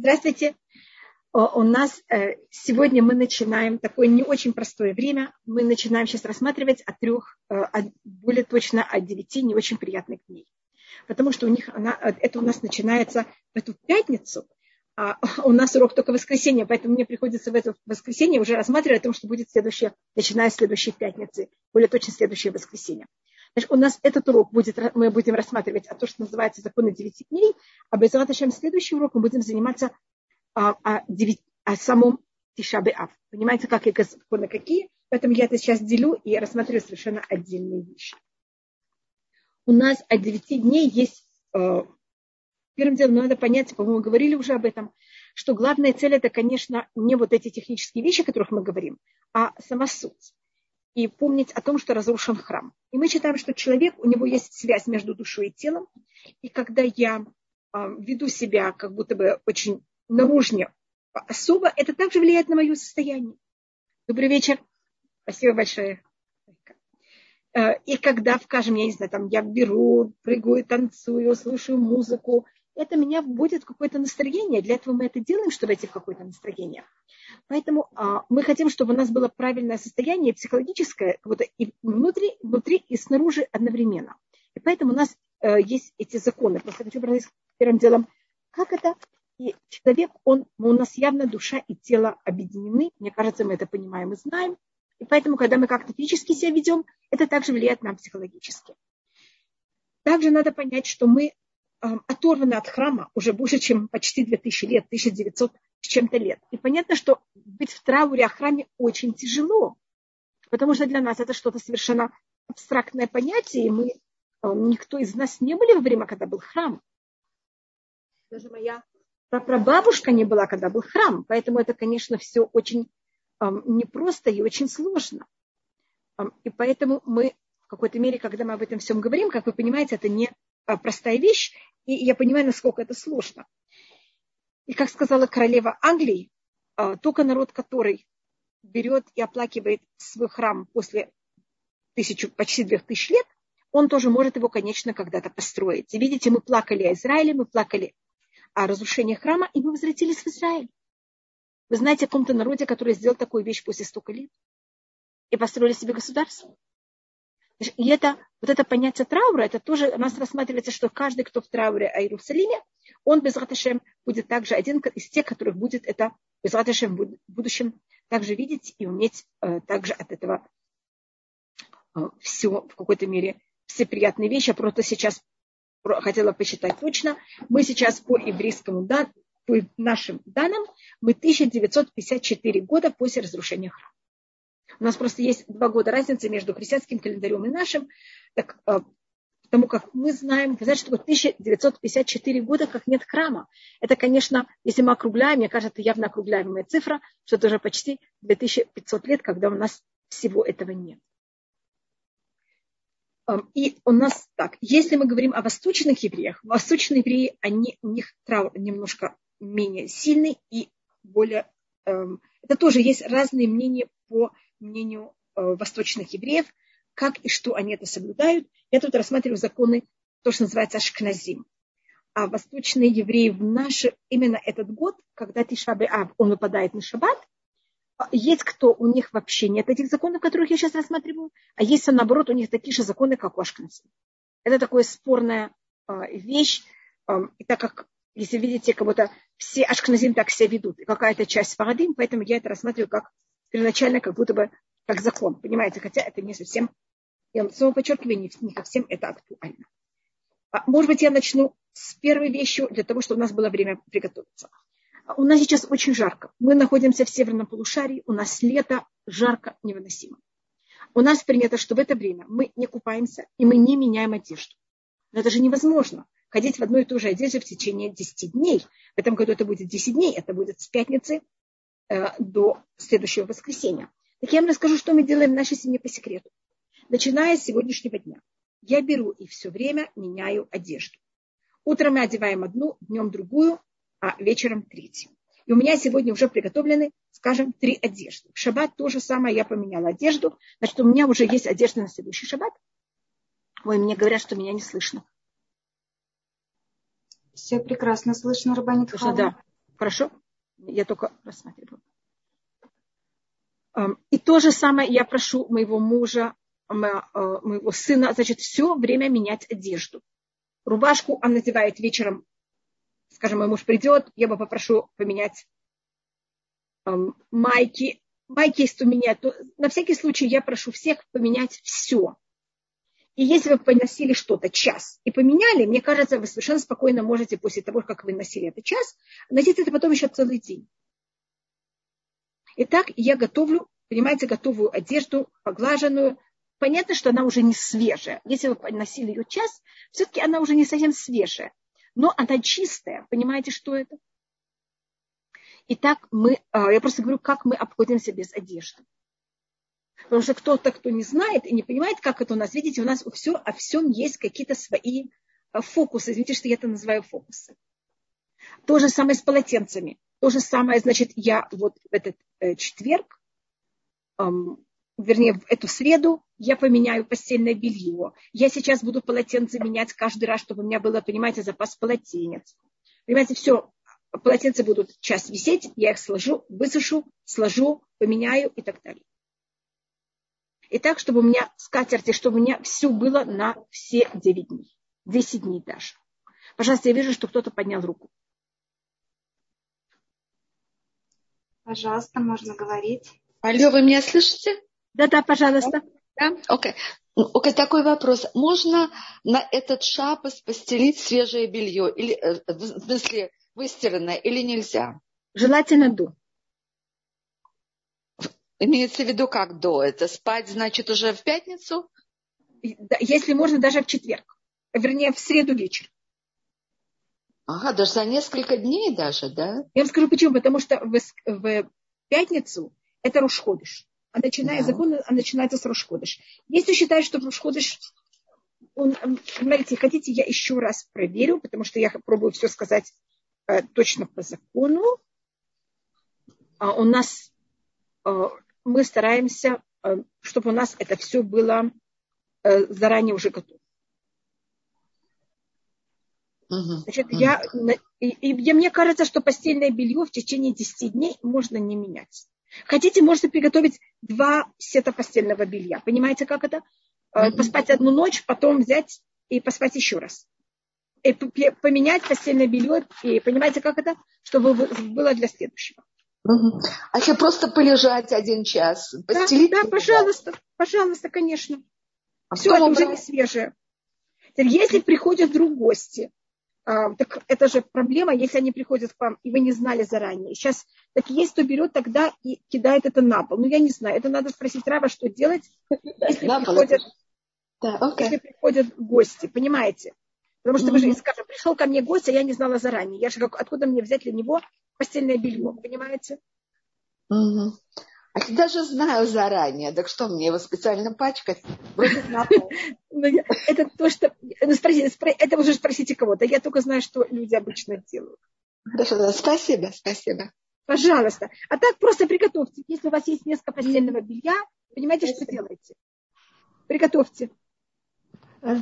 Здравствуйте. У нас э, сегодня мы начинаем такое не очень простое время. Мы начинаем сейчас рассматривать от трех, э, более точно от девяти не очень приятных дней. Потому что у них она, э, это у нас начинается в эту пятницу, а у нас урок только в воскресенье, поэтому мне приходится в это воскресенье уже рассматривать о том, что будет следующее, начиная с следующей пятницы, более точно следующее воскресенье. Значит, у нас этот урок будет, мы будем рассматривать о том, что называется законы девяти дней, а без следующий урок мы будем заниматься о, о, 9, о самом Тишабе Ав. Понимаете, как и законы какие? Поэтому я это сейчас делю и рассматриваю совершенно отдельные вещи. У нас от девяти дней есть... Э, первым делом надо понять, по-моему, говорили уже об этом, что главная цель это, конечно, не вот эти технические вещи, о которых мы говорим, а сама суть и помнить о том, что разрушен храм. И мы считаем, что человек, у него есть связь между душой и телом. И когда я э, веду себя как будто бы очень наружнее особо, это также влияет на мое состояние. Добрый вечер. Спасибо большое. Э, и когда, скажем, я не знаю, там я беру, прыгаю, танцую, слушаю музыку, это меня в какое-то настроение. Для этого мы это делаем, чтобы войти в какое-то настроение. Поэтому а, мы хотим, чтобы у нас было правильное состояние психологическое, вот и внутри, внутри и снаружи одновременно. И поэтому у нас э, есть эти законы. Просто хочу говорить первым делом, как это и человек, он, у нас явно душа и тело объединены. Мне кажется, мы это понимаем и знаем. И поэтому, когда мы как-то физически себя ведем, это также влияет нам психологически. Также надо понять, что мы оторваны от храма уже больше, чем почти 2000 лет, 1900 с чем-то лет. И понятно, что быть в трауре о храме очень тяжело, потому что для нас это что-то совершенно абстрактное понятие, и мы, никто из нас не были во время, когда был храм. Даже моя прабабушка не была, когда был храм, поэтому это, конечно, все очень непросто и очень сложно. И поэтому мы в какой-то мере, когда мы об этом всем говорим, как вы понимаете, это не простая вещь, и я понимаю, насколько это сложно. И как сказала королева Англии, а, только народ, который берет и оплакивает свой храм после тысячу, почти двух тысяч лет, он тоже может его, конечно, когда-то построить. И видите, мы плакали о Израиле, мы плакали о разрушении храма, и мы возвратились в Израиль. Вы знаете о каком-то народе, который сделал такую вещь после столько лет? И построили себе государство. И это, вот это понятие траура, это тоже у нас рассматривается, что каждый, кто в трауре о Иерусалиме, он без Раташем будет также один из тех, которых будет это без Раташем в будущем также видеть и уметь э, также от этого э, все в какой-то мере, все приятные вещи. Я просто сейчас хотела посчитать точно. Мы сейчас по еврейскому дан, по нашим данным, мы 1954 года после разрушения храма. У нас просто есть два года разницы между христианским календарем и нашим. Так, э, потому как мы знаем, вы знаете, что 1954 года, как нет храма. Это, конечно, если мы округляем, мне кажется, это явно округляемая цифра, что это уже почти 2500 лет, когда у нас всего этого нет. И у нас так, если мы говорим о восточных евреях, восточные евреи, они, у них траур немножко менее сильный и более... Эм, это тоже есть разные мнения по мнению э, восточных евреев, как и что они это соблюдают. Я тут рассматриваю законы, то, что называется ашкназим. А восточные евреи в наш, именно этот год, когда Тишабе Ав, он выпадает на шаббат, есть кто, у них вообще нет этих законов, которых я сейчас рассматриваю, а есть, наоборот, у них такие же законы, как у Ашкназим. Это такая спорная э, вещь, э, и так как, если видите, как будто все Ашкназим так себя ведут, какая-то часть Фарадим, поэтому я это рассматриваю как первоначально как будто бы как закон, понимаете, хотя это не совсем, я снова подчеркиваю, не, не совсем это актуально. А, может быть, я начну с первой вещью, для того, чтобы у нас было время приготовиться. А, у нас сейчас очень жарко. Мы находимся в северном полушарии, у нас лето, жарко, невыносимо. У нас принято, что в это время мы не купаемся и мы не меняем одежду. Но это же невозможно. Ходить в одной и той же одежде в течение 10 дней. В этом году это будет 10 дней, это будет с пятницы до следующего воскресенья. Так я вам расскажу, что мы делаем в нашей семье по секрету. Начиная с сегодняшнего дня. Я беру и все время меняю одежду. Утром мы одеваем одну, днем другую, а вечером третью. И у меня сегодня уже приготовлены, скажем, три одежды. В шаббат то же самое, я поменяла одежду. Значит, у меня уже есть одежда на следующий шаббат. Ой, мне говорят, что меня не слышно. Все прекрасно слышно, Рабанит Да. Хорошо? Я только рассматриваю. И то же самое я прошу моего мужа, э, моего сына, значит, все время менять одежду. Рубашку он надевает вечером, скажем, мой муж придет, я бы попрошу поменять майки. Майки есть у меня, на всякий случай я прошу всех поменять все. И если вы поносили что-то час и поменяли, мне кажется, вы совершенно спокойно можете после того, как вы носили это час, носить это потом еще целый день. Итак, я готовлю, понимаете, готовую одежду, поглаженную. Понятно, что она уже не свежая. Если вы носили ее час, все-таки она уже не совсем свежая. Но она чистая. Понимаете, что это? Итак, мы, а, я просто говорю, как мы обходимся без одежды. Потому что кто-то, кто не знает и не понимает, как это у нас, видите, у нас все, о всем есть какие-то свои а, фокусы. Извините, что я это называю фокусы. То же самое с полотенцами. То же самое, значит, я вот в этот э, четверг, эм, вернее, в эту среду я поменяю постельное белье. Я сейчас буду полотенце менять каждый раз, чтобы у меня было, понимаете, запас полотенец. Понимаете, все, полотенца будут час висеть, я их сложу, высушу, сложу, поменяю и так далее. И так, чтобы у меня скатерти, чтобы у меня все было на все 9 дней. 10 дней даже. Пожалуйста, я вижу, что кто-то поднял руку. Пожалуйста, можно говорить. Алло, вы меня слышите? Да-да, пожалуйста. Да? Окей. Okay. okay, такой вопрос. Можно на этот шапос постелить свежее белье? Или, э, в смысле, выстиранное или нельзя? Желательно до. Имеется в виду как до? Это спать, значит, уже в пятницу? Если можно, даже в четверг. Вернее, в среду вечер. Ага, даже за несколько дней даже, да? Я вам скажу почему. Потому что в, в пятницу это Рушходыш. А начиная да. закон, а начинается с Рушходыш. Если считают, что Рушходыш он, смотрите, хотите, я еще раз проверю, потому что я пробую все сказать э, точно по закону. А у нас э, мы стараемся, э, чтобы у нас это все было э, заранее уже готово. Значит, я, и, и мне кажется, что постельное белье в течение 10 дней можно не менять. Хотите, можете приготовить два сета постельного белья. Понимаете, как это? Mm-hmm. Поспать одну ночь, потом взять и поспать еще раз. И поменять постельное белье. И понимаете, как это? Чтобы было для следующего. Угу. А еще просто полежать один час, постелить? Да, да пожалуйста, пожалуйста, конечно. А Все это уже не свежее. Если приходят вдруг гости, а, так это же проблема, если они приходят к вам, и вы не знали заранее. Сейчас, так есть, кто берет тогда и кидает это на пол. Ну, я не знаю, это надо спросить раба, что делать, если, приходят, да, okay. если приходят гости, понимаете? Потому что mm-hmm. вы же, скажем, пришел ко мне гость, а я не знала заранее. Я же как, откуда мне взять для него постельное белье, понимаете? Mm-hmm. А я даже знаю заранее, так что мне его специально пачкать? Ну, это то, что... Ну, спросите, это уже спросите кого-то. Я только знаю, что люди обычно делают. Хорошо, спасибо, спасибо. Пожалуйста. А так просто приготовьте. Если у вас есть несколько постельного белья, понимаете, что делаете? Приготовьте. Э,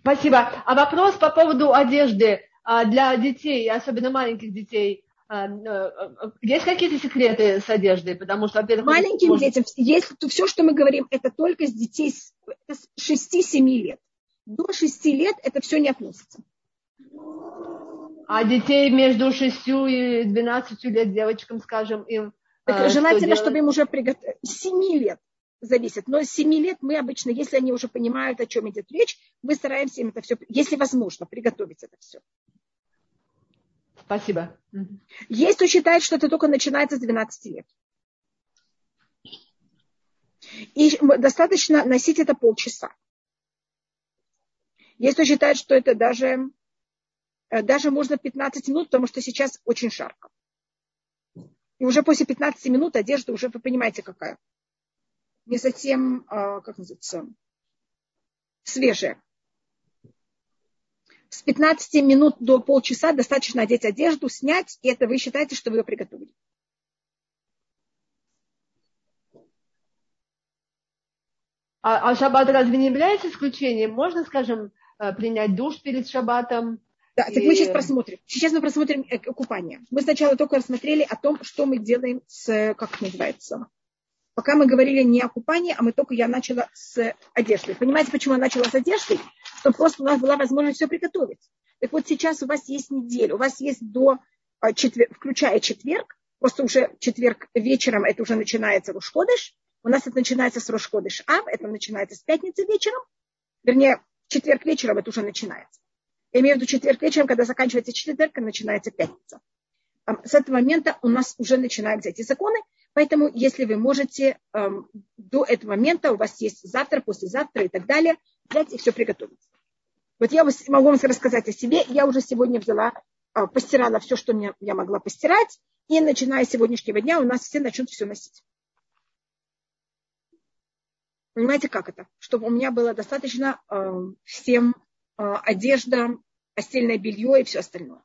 спасибо. А вопрос по поводу одежды а, для детей, особенно маленьких детей. А, э, есть какие-то секреты с одеждой? Потому что, во-первых, маленьким может... детям есть все, что мы говорим, это только с детей с 6-7 лет. До 6 лет это все не относится. А детей между 6 и 12 лет девочкам, скажем, им. Так, а, желательно, чтобы им уже приготовили. 7 лет зависит. Но с 7 лет мы обычно, если они уже понимают, о чем идет речь, мы стараемся им это все, если возможно, приготовить это все. Спасибо. Есть, кто считает, что это только начинается с 12 лет. И достаточно носить это полчаса. Есть, кто считает, что это даже, э, даже можно 15 минут, потому что сейчас очень жарко. И уже после 15 минут одежда уже, вы понимаете, какая не совсем, а, как называется, свежая. С 15 минут до полчаса достаточно одеть одежду, снять, и это вы считаете, что вы ее приготовили. А, а шаббат разве не является исключением? Можно, скажем, э, принять душ перед шаббатом Да, и... так мы сейчас просмотрим. Сейчас мы просмотрим э, купание. Мы сначала только рассмотрели о том, что мы делаем с, как это называется, пока мы говорили не о купании, а мы только я начала с одеждой. Понимаете, почему я начала с одежды? Чтобы просто у нас была возможность все приготовить. Так вот сейчас у вас есть неделя, у вас есть до а, четверг, включая четверг, просто уже четверг вечером это уже начинается Рушходыш, у нас это начинается с Рошходыш Ав, это начинается с пятницы вечером, вернее, четверг вечером это уже начинается. Я имею в виду четверг вечером, когда заканчивается четверг, начинается пятница. С этого момента у нас уже начинаются эти законы, поэтому если вы можете эм, до этого момента, у вас есть завтра, послезавтра и так далее, взять и все приготовить. Вот я могу вам рассказать о себе. Я уже сегодня взяла, а, постирала все, что я могла постирать. И начиная с сегодняшнего дня у нас все начнут все носить. Понимаете, как это? Чтобы у меня было достаточно э, всем э, одежда, постельное белье и все остальное.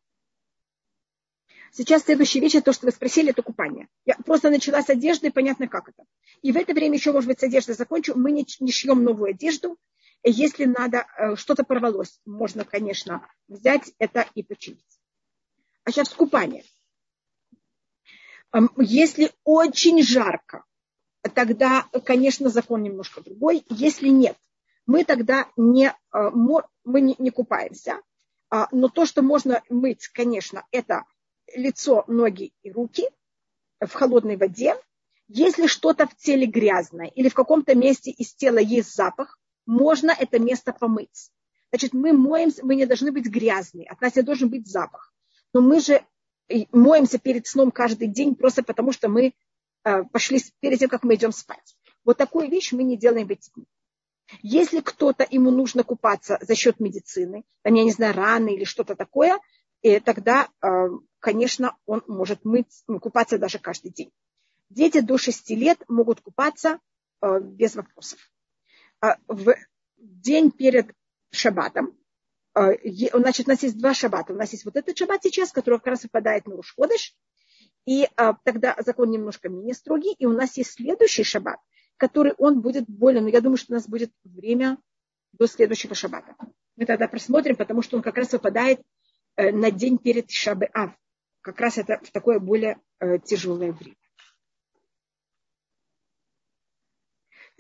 Сейчас следующая вещь, то, что вы спросили, это купание. Я просто начала с одежды, понятно, как это. И в это время еще, может быть, с одеждой закончу. Мы не, не шьем новую одежду. Если надо, э, что-то порвалось, можно, конечно, взять это и починить. А сейчас купание. Если очень жарко, тогда, конечно, закон немножко другой. Если нет, мы тогда не, э, мы не, не купаемся. А, но то, что можно мыть, конечно, это лицо, ноги и руки в холодной воде. Если что-то в теле грязное или в каком-то месте из тела есть запах, можно это место помыть. Значит, мы моемся, мы не должны быть грязные, от нас не должен быть запах. Но мы же моемся перед сном каждый день просто потому, что мы э, пошли перед тем, как мы идем спать. Вот такую вещь мы не делаем в эти дни. Если кто-то, ему нужно купаться за счет медицины, там, я не знаю, раны или что-то такое, и э, тогда, э, конечно, он может мыть, купаться даже каждый день. Дети до 6 лет могут купаться без вопросов. А, в день перед шаббатом, а, значит, у нас есть два шаббата. У нас есть вот этот шаббат сейчас, который как раз выпадает на Рушходыш, и а, тогда закон немножко менее строгий. И у нас есть следующий шаббат, который он будет более, но я думаю, что у нас будет время до следующего шаббата. Мы тогда просмотрим, потому что он как раз выпадает э, на день перед Шабы Ав. Как раз это в такое более э, тяжелое время.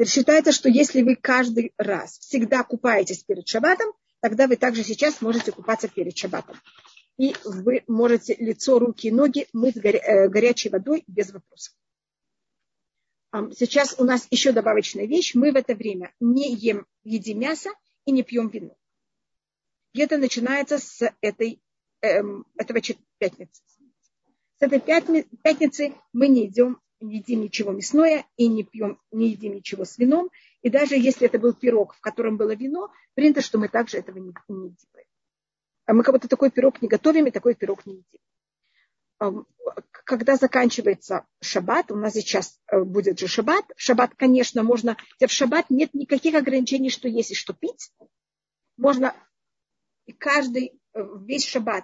Считается, что если вы каждый раз всегда купаетесь перед шаббатом, тогда вы также сейчас можете купаться перед шаббатом. И вы можете лицо, руки и ноги мыть э, горячей водой без вопросов. Сейчас у нас еще добавочная вещь. Мы в это время не ем, едим мясо и не пьем вино. И это начинается с этой, эм, этого пятницы. С этой пятницы мы не идем не едим ничего мясное и не пьем, не едим ничего с вином. И даже если это был пирог, в котором было вино, принято, что мы также этого не, не делаем. А мы как будто такой пирог не готовим и такой пирог не едим. Когда заканчивается шаббат, у нас сейчас э, будет же шаббат. Шаббат, конечно, можно... В шаббат нет никаких ограничений, что есть и что пить. Можно каждый, весь шаббат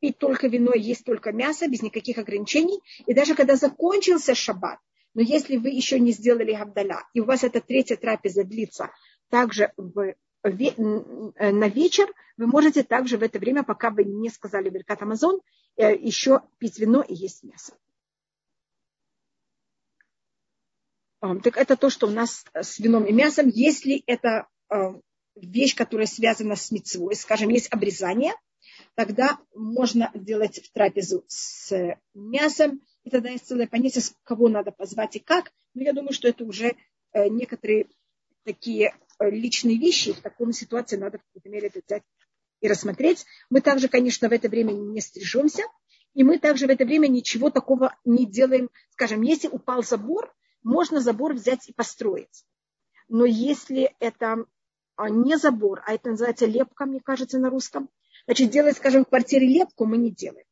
пить только вино, есть только мясо, без никаких ограничений. И даже когда закончился шаббат, но если вы еще не сделали габдаля, и у вас эта третья трапеза длится также в, на вечер, вы можете также в это время, пока вы не сказали Беркат Амазон, э, еще пить вино и есть мясо. Так это то, что у нас с вином и мясом. Если это вещь, которая связана с мецвой, скажем, есть обрезание – тогда можно делать в трапезу с мясом, и тогда есть целое понятие, кого надо позвать и как. Но я думаю, что это уже э, некоторые такие э, личные вещи, в такой ситуации надо в какой-то мере это взять и рассмотреть. Мы также, конечно, в это время не стрижемся, и мы также в это время ничего такого не делаем. Скажем, если упал забор, можно забор взять и построить. Но если это не забор, а это называется лепка, мне кажется, на русском, Значит, делать, скажем, в квартире лепку мы не делаем.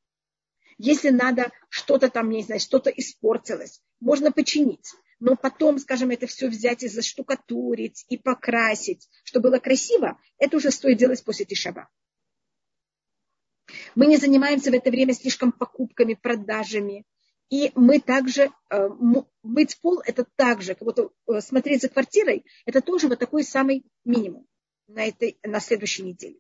Если надо что-то там, не знаю, что-то испортилось, можно починить. Но потом, скажем, это все взять и заштукатурить, и покрасить, чтобы было красиво, это уже стоит делать после тишаба. Мы не занимаемся в это время слишком покупками, продажами. И мы также, э, мыть пол, это также, как будто э, смотреть за квартирой, это тоже вот такой самый минимум на, этой, на следующей неделе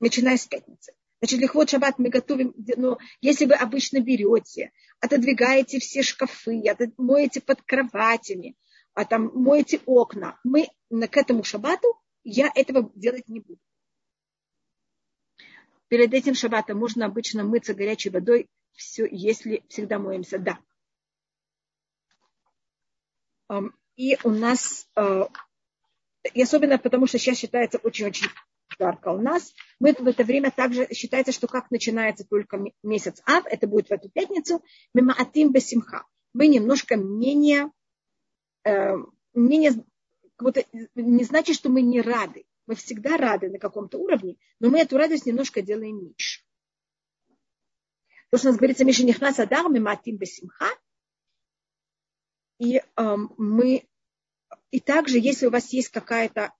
начиная с пятницы. Значит, лихвот шаббат мы готовим, но если вы обычно берете, отодвигаете все шкафы, моете под кроватями, а там моете окна, мы к этому шаббату, я этого делать не буду. Перед этим шаббатом можно обычно мыться горячей водой, все, если всегда моемся, да. И у нас, э, и особенно потому, что сейчас считается очень-очень жарко у нас, мы в это время также считается, что как начинается только месяц Ав, это будет в эту пятницу, мимо Атим Бесимха. Мы немножко менее, э, менее вот, не значит, что мы не рады. Мы всегда рады на каком-то уровне, но мы эту радость немножко делаем меньше. То, что у нас говорится, Миша Нихнас Адар, мы матим бесимха. И эм, мы, и также, если у вас есть какая-то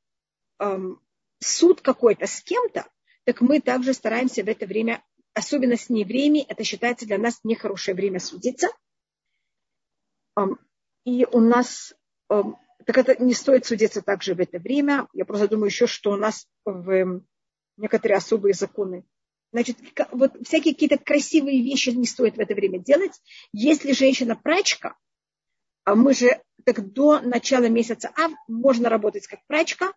эм, суд какой-то с кем-то, так мы также стараемся в это время, особенно с неевреями, это считается для нас нехорошее время судиться. И у нас, так это не стоит судиться также в это время. Я просто думаю еще, что у нас в некоторые особые законы. Значит, вот всякие какие-то красивые вещи не стоит в это время делать. Если женщина прачка, а мы же так до начала месяца А можно работать как прачка,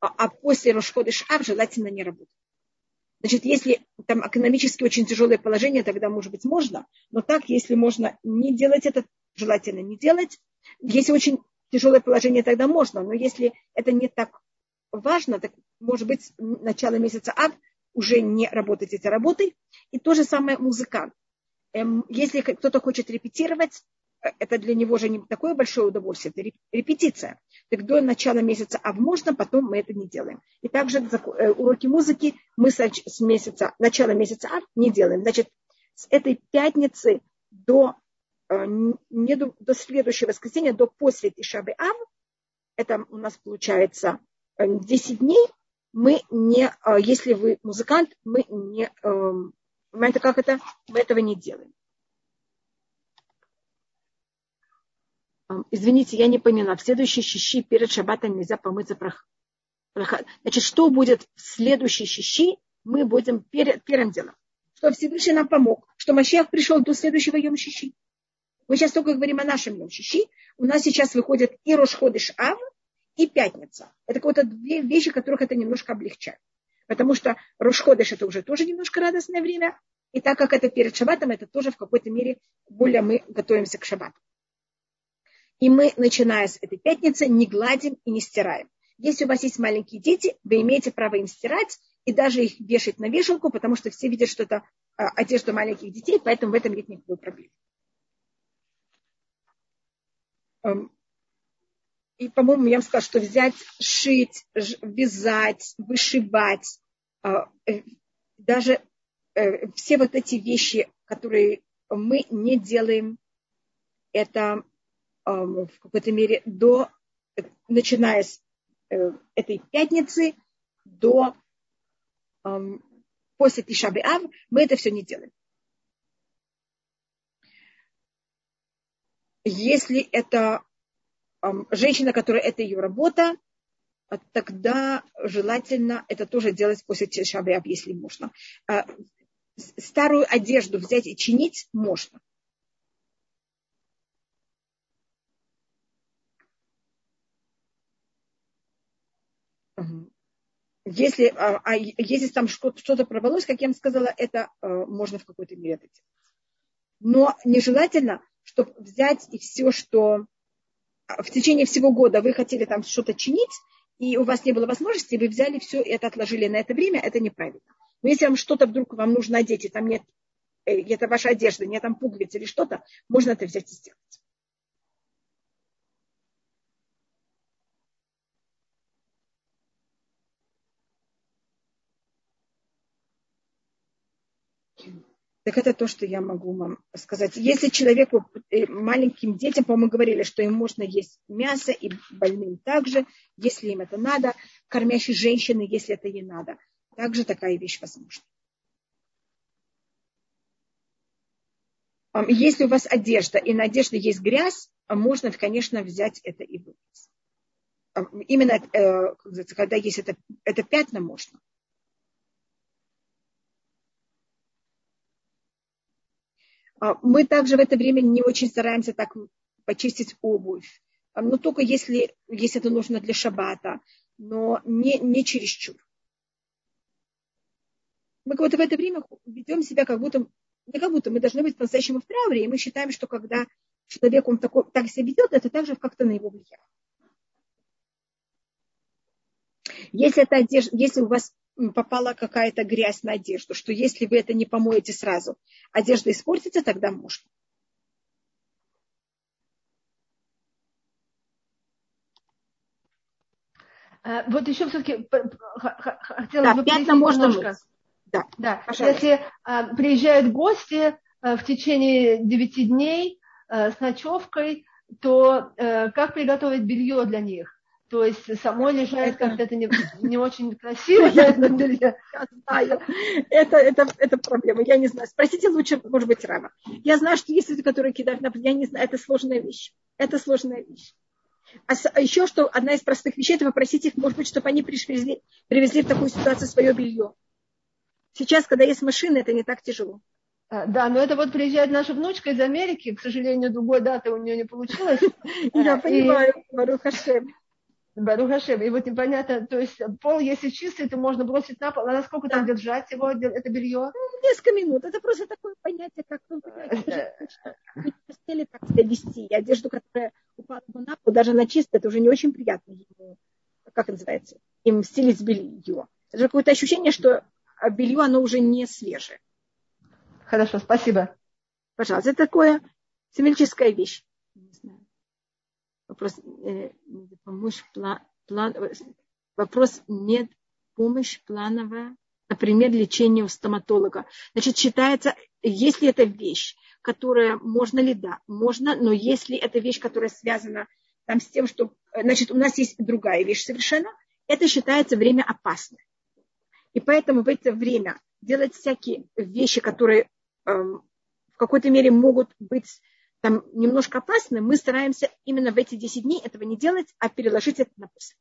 а, а после Рошходыш Ав желательно не работать. Значит, если там экономически очень тяжелое положение, тогда, может быть, можно. Но так, если можно не делать это, желательно не делать. Если очень тяжелое положение, тогда можно. Но если это не так важно, так, может быть, начало месяца Ав уже не работать этой работой. И то же самое музыкант. Эм, если кто-то хочет репетировать, это для него же не такое большое удовольствие, это репетиция. Так до начала месяца Ав можно, потом мы это не делаем. И также э, уроки музыки мы с месяца, начала месяца Ав не делаем. Значит, с этой пятницы до, э, не до, до следующего воскресенья, до после Тишабы Ав, это у нас получается 10 э, дней, мы не, если вы музыкант, мы не, понимаете, как это, мы этого не делаем. Извините, я не поняла. В следующей щищи перед шаббатом нельзя помыться прох... Значит, что будет в следующей щищи, мы будем перед, первым делом. Что Всевышний нам помог, что Машех пришел до следующего Йом Щищи. Мы сейчас только говорим о нашем Йом Щищи. У нас сейчас выходит и Рошходыш Ав, и Пятница. Это какие-то две вещи, которых это немножко облегчает. Потому что Рошходыш это уже тоже немножко радостное время. И так как это перед Шаббатом, это тоже в какой-то мере более мы готовимся к Шаббату. И мы, начиная с этой пятницы, не гладим и не стираем. Если у вас есть маленькие дети, вы имеете право им стирать и даже их вешать на вешалку, потому что все видят, что это а, одежда маленьких детей, поэтому в этом нет никакой проблемы. И, по-моему, я вам сказала, что взять, шить, вязать, вышивать, а, э, даже э, все вот эти вещи, которые мы не делаем, это в какой-то мере до, начиная с э, этой пятницы до после Тишабы Ав, мы это все не делаем. Если это женщина, которая это ее работа, тогда желательно это тоже делать после Тишабы Ав, если можно. А, старую одежду взять и чинить можно. Если, а, а если там что-то провалилось, как я вам сказала, это а, можно в какой-то мере это делать. Но нежелательно, чтобы взять и все, что а, в течение всего года вы хотели там что-то чинить, и у вас не было возможности, вы взяли все и это отложили на это время, это неправильно. Но если вам что-то вдруг вам нужно одеть, и там нет, это ваша одежда, нет там пуговиц или что-то, можно это взять и сделать. Так это то, что я могу вам сказать. Если человеку, э, маленьким детям, по-моему, говорили, что им можно есть мясо, и больным также, если им это надо, кормящей женщины, если это не надо. Также такая вещь возможна. Если у вас одежда, и на одежде есть грязь, можно, конечно, взять это и вымыть. Именно, э, когда есть это, это пятна, можно. Мы также в это время не очень стараемся так почистить обувь. А, но только если, если это нужно для шаббата, но не, не чересчур. Мы вот в это время ведем себя как будто, не как будто мы должны быть по-настоящему в трауре, и мы считаем, что когда человек он такой, так себя ведет, это также как-то на его влияет. Если, это одежда, если у вас попала какая-то грязь на одежду, что если вы это не помоете сразу, одежда испортится, тогда можно. Э, вот еще все-таки хотела да, бы можно немножко. Да, да. Если а, приезжают гости а, в течение девяти дней а, с ночевкой, то а, как приготовить белье для них? То есть самой лежать как-то это не, не очень красиво. Я знаю. Это, это, это проблема. Я не знаю. Спросите лучше, может быть, Рама. Я знаю, что есть люди, которые кидают на... Я не знаю, это сложная вещь. Это сложная вещь. А, а еще что, одна из простых вещей, это попросить их, может быть, чтобы они привезли, привезли в такую ситуацию свое белье. Сейчас, когда есть машины, это не так тяжело. А, да, но это вот приезжает наша внучка из Америки, к сожалению, другой даты у нее не получилось. Я понимаю, Барух Хашем. Барух Хашем. И вот непонятно, то есть пол, если чистый, то можно бросить на пол. А насколько там держать его, это белье? Ну, несколько минут. Это просто такое понятие, как ну, в постели так себя вести. И одежду, которая упала на пол, даже на чистое, это уже не очень приятно ему, как называется, им стелить белье. Это же какое-то ощущение, что белье, оно уже не свежее. Хорошо, спасибо. Пожалуйста, это такое символическая вещь. Не знаю. Вопрос, э, помощь, план, план, вопрос мед, помощь плановая, например, лечение у стоматолога. Значит, считается, если это вещь, которая, можно ли, да, можно, но если это вещь, которая связана там с тем, что, значит, у нас есть другая вещь совершенно, это считается время опасное. И поэтому в это время делать всякие вещи, которые эм, в какой-то мере могут быть там немножко опасны, мы стараемся именно в эти 10 дней этого не делать, а переложить это на после.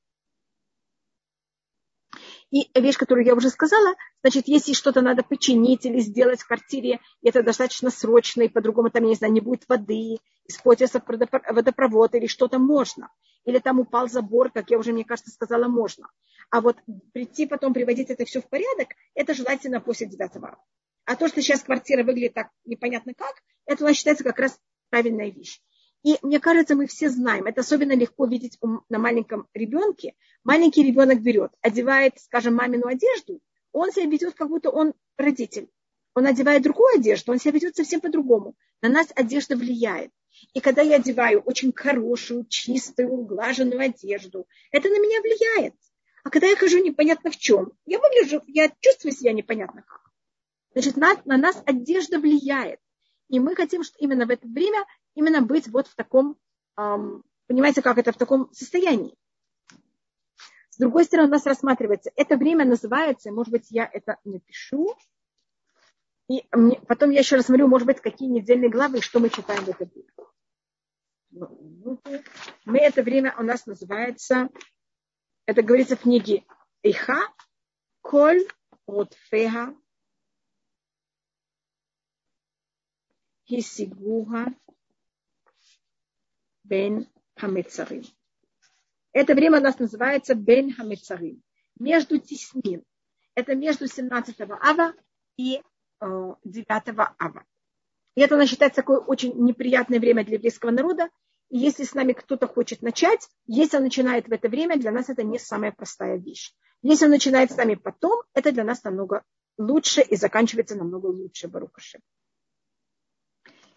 И вещь, которую я уже сказала, значит, если что-то надо починить или сделать в квартире, и это достаточно срочно, и по-другому там, я не знаю, не будет воды, испортится водопровод или что-то можно. Или там упал забор, как я уже, мне кажется, сказала, можно. А вот прийти потом приводить это все в порядок, это желательно после 9 ава. А то, что сейчас квартира выглядит так непонятно как, это у нас считается как раз правильная вещь. И мне кажется, мы все знаем, это особенно легко видеть на маленьком ребенке. Маленький ребенок берет, одевает, скажем, мамину одежду, он себя ведет, как будто он родитель. Он одевает другую одежду, он себя ведет совсем по-другому. На нас одежда влияет. И когда я одеваю очень хорошую, чистую, углаженную одежду, это на меня влияет. А когда я хожу непонятно в чем, я выгляжу, я чувствую себя непонятно как. Значит, на, на нас одежда влияет. И мы хотим, что именно в это время именно быть вот в таком, понимаете, как это в таком состоянии. С другой стороны, у нас рассматривается, это время называется, может быть, я это напишу, и потом я еще рассмотрю, может быть, какие недельные главы, что мы читаем в это время. Мы это время у нас называется это говорится в книге Иха, Коль Ротфеха, Хисигуха, Бен Хамецарим. Это время у нас называется Бен Хамецарим. Между теснин. Это между 17 ава и 9 э, ава. И это, она считается такое очень неприятное время для еврейского народа, и если с нами кто-то хочет начать, если он начинает в это время, для нас это не самая простая вещь. Если он начинает с нами потом, это для нас намного лучше и заканчивается намного лучше, Барукаши.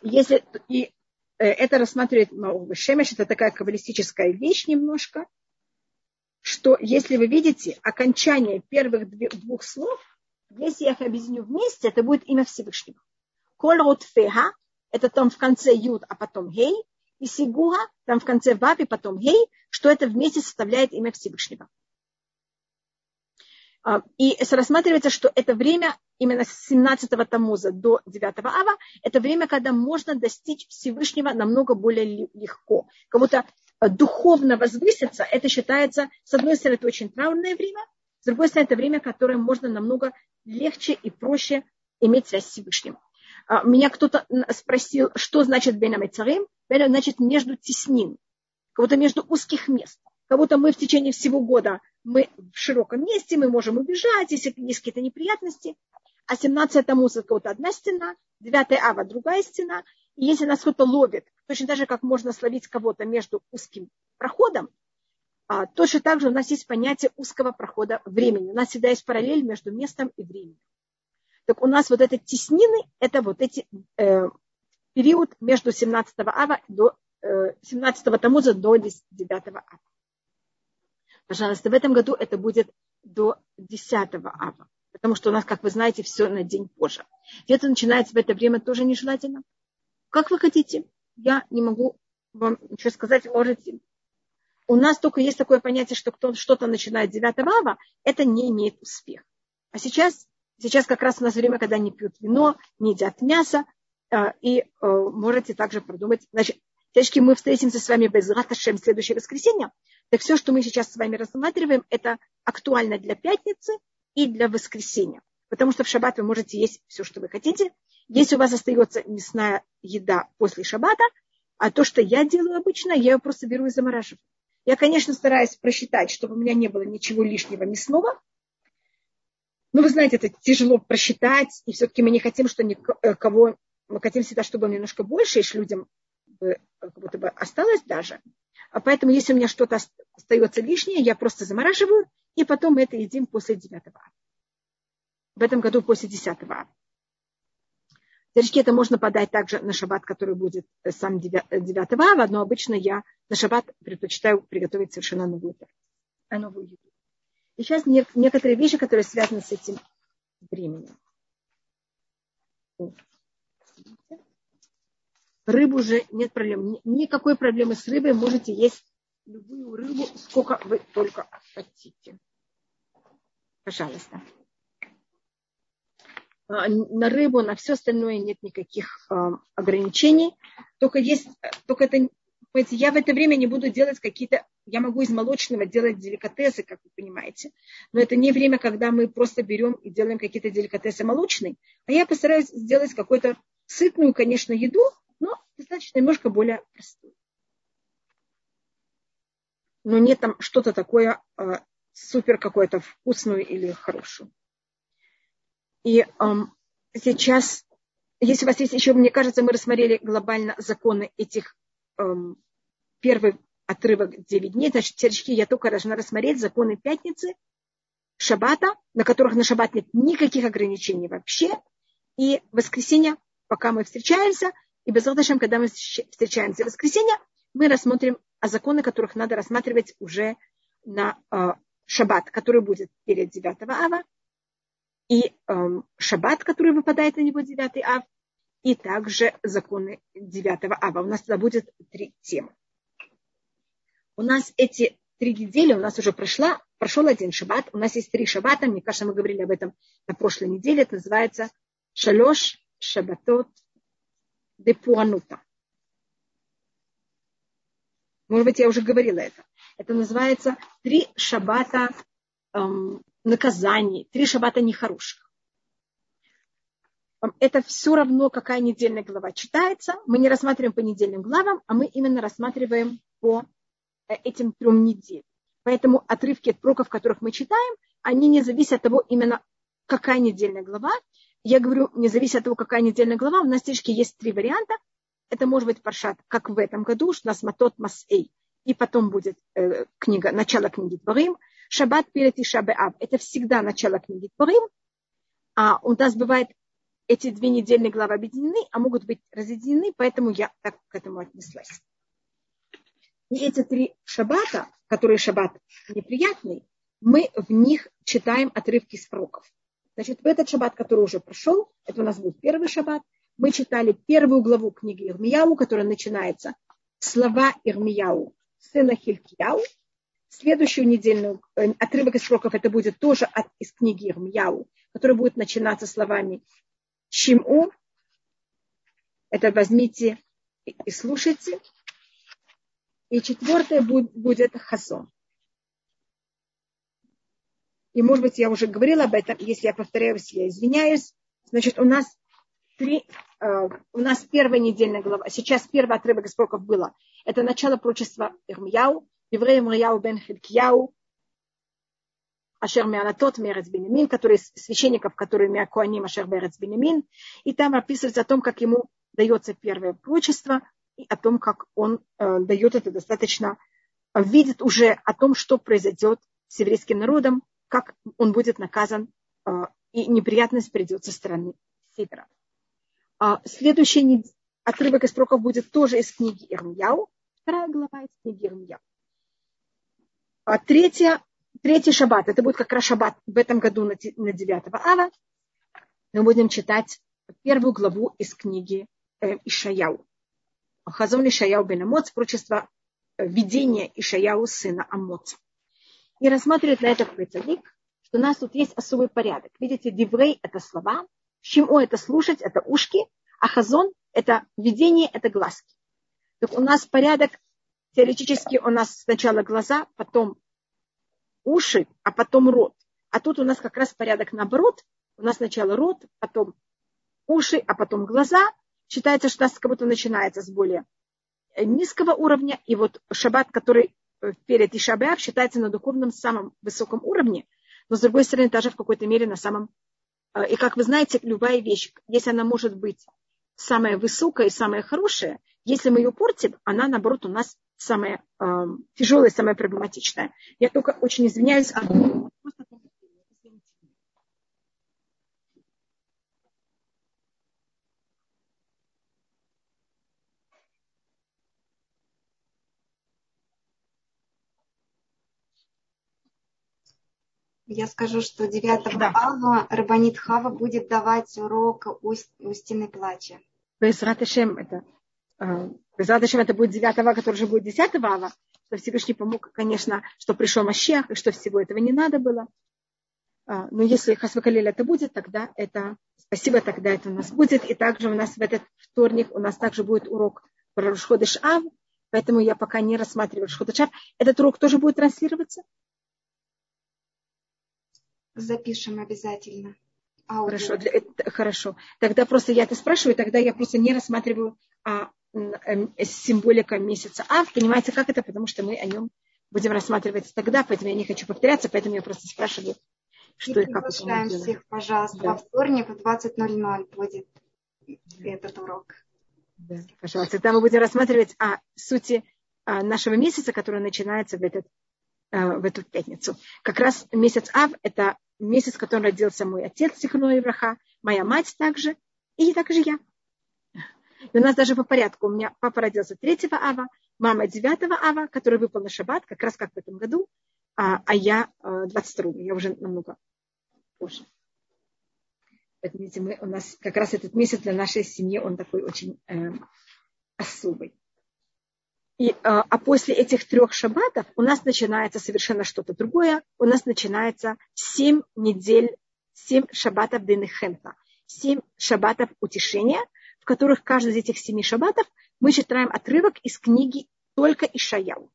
Если, и э, это рассматривает Шемеш, это такая каббалистическая вещь немножко, что если вы видите окончание первых двух слов, если я их объединю вместе, это будет имя Всевышнего. Коль феха, это там в конце юд, а потом гей, и сигуга, там в конце вави, потом гей, что это вместе составляет имя Всевышнего. А, и рассматривается, что это время именно с 17-го Тамуза до 9 Ава, это время, когда можно достичь Всевышнего намного более легко. Как будто а, духовно возвыситься, это считается, с одной стороны, это очень траурное время, с другой стороны, это время, которое можно намного легче и проще иметь связь с Всевышним. А, меня кто-то спросил, что значит бенамецарим. Бена значит между теснин, будто между узких мест. Как будто мы в течение всего года мы в широком месте, мы можем убежать, если есть какие-то неприятности. А 17 Тамуз это вот одна стена, 9 Ава другая стена. И если нас кто-то ловит, точно так же, как можно словить кого-то между узким проходом, а, точно так же у нас есть понятие узкого прохода времени. У нас всегда есть параллель между местом и временем. Так у нас вот эти теснины, это вот эти э, период между 17 ава до э, 17 тамуза до 9 ава. Пожалуйста, в этом году это будет до 10 ава. Потому что у нас, как вы знаете, все на день позже. Где-то начинается в это время тоже нежелательно. Как вы хотите. Я не могу вам ничего сказать. Можете. У нас только есть такое понятие, что кто что-то начинает 9 ава, это не имеет успеха. А сейчас Сейчас как раз у нас время, когда не пьют вино, не едят мясо, а, и э, можете также продумать. Значит, девочки, мы встретимся с вами без Раташем в следующее воскресенье. Так все, что мы сейчас с вами рассматриваем, это актуально для пятницы и для воскресенья. Потому что в шаббат вы можете есть все, что вы хотите. Если у вас остается мясная еда после шаббата, а то, что я делаю обычно, я ее просто беру и замораживаю. Я, конечно, стараюсь просчитать, чтобы у меня не было ничего лишнего мясного, ну, вы знаете, это тяжело просчитать, и все-таки мы не хотим, что никого, э, мы хотим всегда, чтобы немножко больше, если людям как будто бы осталось даже. А поэтому, если у меня что-то остается лишнее, я просто замораживаю, и потом мы это едим после 9 В этом году после 10 Девочки, это можно подать также на шаббат, который будет э, сам 9 ава, но обычно я на шаббат предпочитаю приготовить совершенно новую, новую еду. И сейчас некоторые вещи, которые связаны с этим временем. Рыбу уже нет проблем. Никакой проблемы с рыбой. Можете есть любую рыбу, сколько вы только хотите. Пожалуйста. А, на рыбу, на все остальное нет никаких а, ограничений. Только есть, только это Понимаете, я в это время не буду делать какие-то, я могу из молочного делать деликатесы, как вы понимаете, но это не время, когда мы просто берем и делаем какие-то деликатесы молочные, а я постараюсь сделать какую-то сытную, конечно, еду, достаточно немножко более простую. Но нет там что-то такое э, супер какое-то вкусную или хорошую. И эм, сейчас, если у вас есть еще, мне кажется, мы рассмотрели глобально законы этих эм, первый отрывок 9 дней, значит, терочки я только должна рассмотреть законы пятницы, шаббата, на которых на шаббат нет никаких ограничений вообще, и воскресенье, пока мы встречаемся, и без Алташем, когда мы встречаемся в воскресенье, мы рассмотрим о законах, которых надо рассматривать уже на э, шаббат, который будет перед 9 ава, и э, шаббат, который выпадает на него 9 ав, и также законы 9 ава. У нас тогда будет три темы. У нас эти три недели, у нас уже прошла, прошел один шаббат. У нас есть три шаббата. Мне кажется, мы говорили об этом на прошлой неделе. Это называется Шалош Шабатот де Пуанута. Может быть, я уже говорила это. Это называется три шаббата эм, наказаний, три шаббата нехороших это все равно, какая недельная глава читается. Мы не рассматриваем по недельным главам, а мы именно рассматриваем по э, этим трем неделям. Поэтому отрывки от пророков, которых мы читаем, они не зависят от того, именно какая недельная глава. Я говорю, не зависит от того, какая недельная глава. У нас здесь есть три варианта. Это может быть паршат, как в этом году, что у нас Матот Масэй. И потом будет э, книга, начало книги Творим. Шаббат перед Ишабеав. Это всегда начало книги Творим. А у нас бывает эти две недельные главы объединены, а могут быть разъединены, поэтому я так к этому отнеслась. И эти три шаббата, которые шаббат неприятный, мы в них читаем отрывки из пророков. Значит, в этот шаббат, который уже прошел, это у нас будет первый шаббат, мы читали первую главу книги Ирмияу, которая начинается слова Ирмияу, сына Хилькияу. Следующую недельную э, отрывок из пророков это будет тоже от, из книги Ирмияу, который будет начинаться словами Шиму, это возьмите и слушайте. И четвертое будет хазон. И, может быть, я уже говорила об этом. Если я повторяюсь, я извиняюсь. Значит, у нас три, э, у нас первая недельная глава, сейчас первый отрывок из пророков было. Это начало пророчества Ирмияу, еврея Ирмияу бен Хилькияу, Ашер Мианатот, Мерец Бенемин, который священников, которые Миакуаним, Ашер Мерец Бенемин. И там описывается о том, как ему дается первое пророчество, и о том, как он э, дает это достаточно, видит уже о том, что произойдет с еврейским народом, как он будет наказан, э, и неприятность придет со стороны севера. А следующий отрывок из пророков будет тоже из книги Ирмияу, вторая глава из книги Ирмияу. А третья, третий шаббат, это будет как раз шаббат в этом году на 9 ава. Мы будем читать первую главу из книги э, Ишаяу. Хазон Ишаяу бен Амоц, прочество э, видения Ишаяу сына Амоца. И рассматривает на это цадик, что у нас тут есть особый порядок. Видите, диврей – это слова, Шимо – это слушать, это ушки, а хазон – это видение, это глазки. Так у нас порядок, теоретически у нас сначала глаза, потом уши, а потом рот. А тут у нас как раз порядок наоборот. У нас сначала рот, потом уши, а потом глаза. Считается, что у нас как будто начинается с более низкого уровня. И вот шаббат, который перед Ишабеав, считается на духовном самом высоком уровне, но с другой стороны, даже в какой-то мере на самом а, и как вы знаете, любая вещь, если она может быть самая высокая и самая хорошая, если мы ее портим, она, наоборот, у нас самая э, тяжелая, самая проблематичная. Я только очень извиняюсь, а Я скажу, что 9 да. ава Рабанит Хава будет давать урок у, у стены плача. Безраташем это, э, Безраташем это будет 9 ава, который же будет 10 ава, что Всевышний помог, конечно, что пришел Мащех, и что всего этого не надо было. А, но если Хасвакалиль это будет, тогда это, спасибо, тогда это у нас будет. И также у нас в этот вторник у нас также будет урок про Рушходыш Ав, поэтому я пока не рассматриваю Рушходыш Ав. Этот урок тоже будет транслироваться? Запишем обязательно. Аудио. Хорошо, для, хорошо. Тогда просто я это спрашиваю, тогда я просто не рассматриваю а, э, символика месяца А. Понимаете, как это? Потому что мы о нем будем рассматривать тогда, поэтому я не хочу повторяться, поэтому я просто спрашиваю, что и, и как это всех, пожалуйста, да. во вторник в 20.00 будет этот урок. Да, пожалуйста. Тогда мы будем рассматривать о сути а, нашего месяца, который начинается в, этот, а, в эту пятницу. Как раз месяц Ав – это месяц, в котором родился мой отец, Сихно Ивраха, моя мать также, и также я. И у нас даже по порядку. У меня папа родился 3 ава, мама 9 ава, который выпал на шаббат, как раз как в этом году, а, а я 22 э, я уже намного позже. Поэтому, видите, мы, у нас как раз этот месяц для нашей семьи, он такой очень э, особый. И, а, а после этих трех шаббатов у нас начинается совершенно что-то другое. У нас начинается семь недель, семь шаббатов Денехента, семь шаббатов утешения, в которых каждый из этих семи шаббатов мы читаем отрывок из книги только Ишаяу.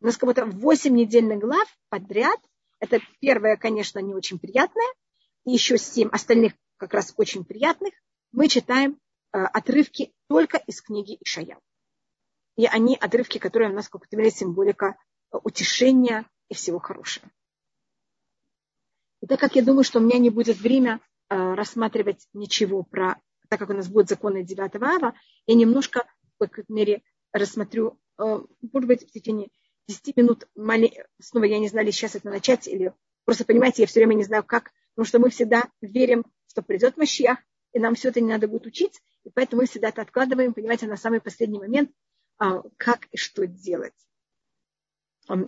У нас как будто восемь недельных глав подряд. Это первое, конечно, не очень приятное. И еще семь остальных как раз очень приятных. Мы читаем э, отрывки только из книги Ишаяу и они отрывки, которые у нас, как то символика утешения и всего хорошего. И так как я думаю, что у меня не будет время э, рассматривать ничего про, так как у нас будет законы 9 ава, я немножко, в какой-то мере, рассмотрю, э, может быть, в течение 10 минут, снова я не знаю, сейчас это начать, или просто, понимаете, я все время не знаю, как, потому что мы всегда верим, что придет Машиах, и нам все это не надо будет учить, и поэтому мы всегда это откладываем, понимаете, на самый последний момент, как и что делать.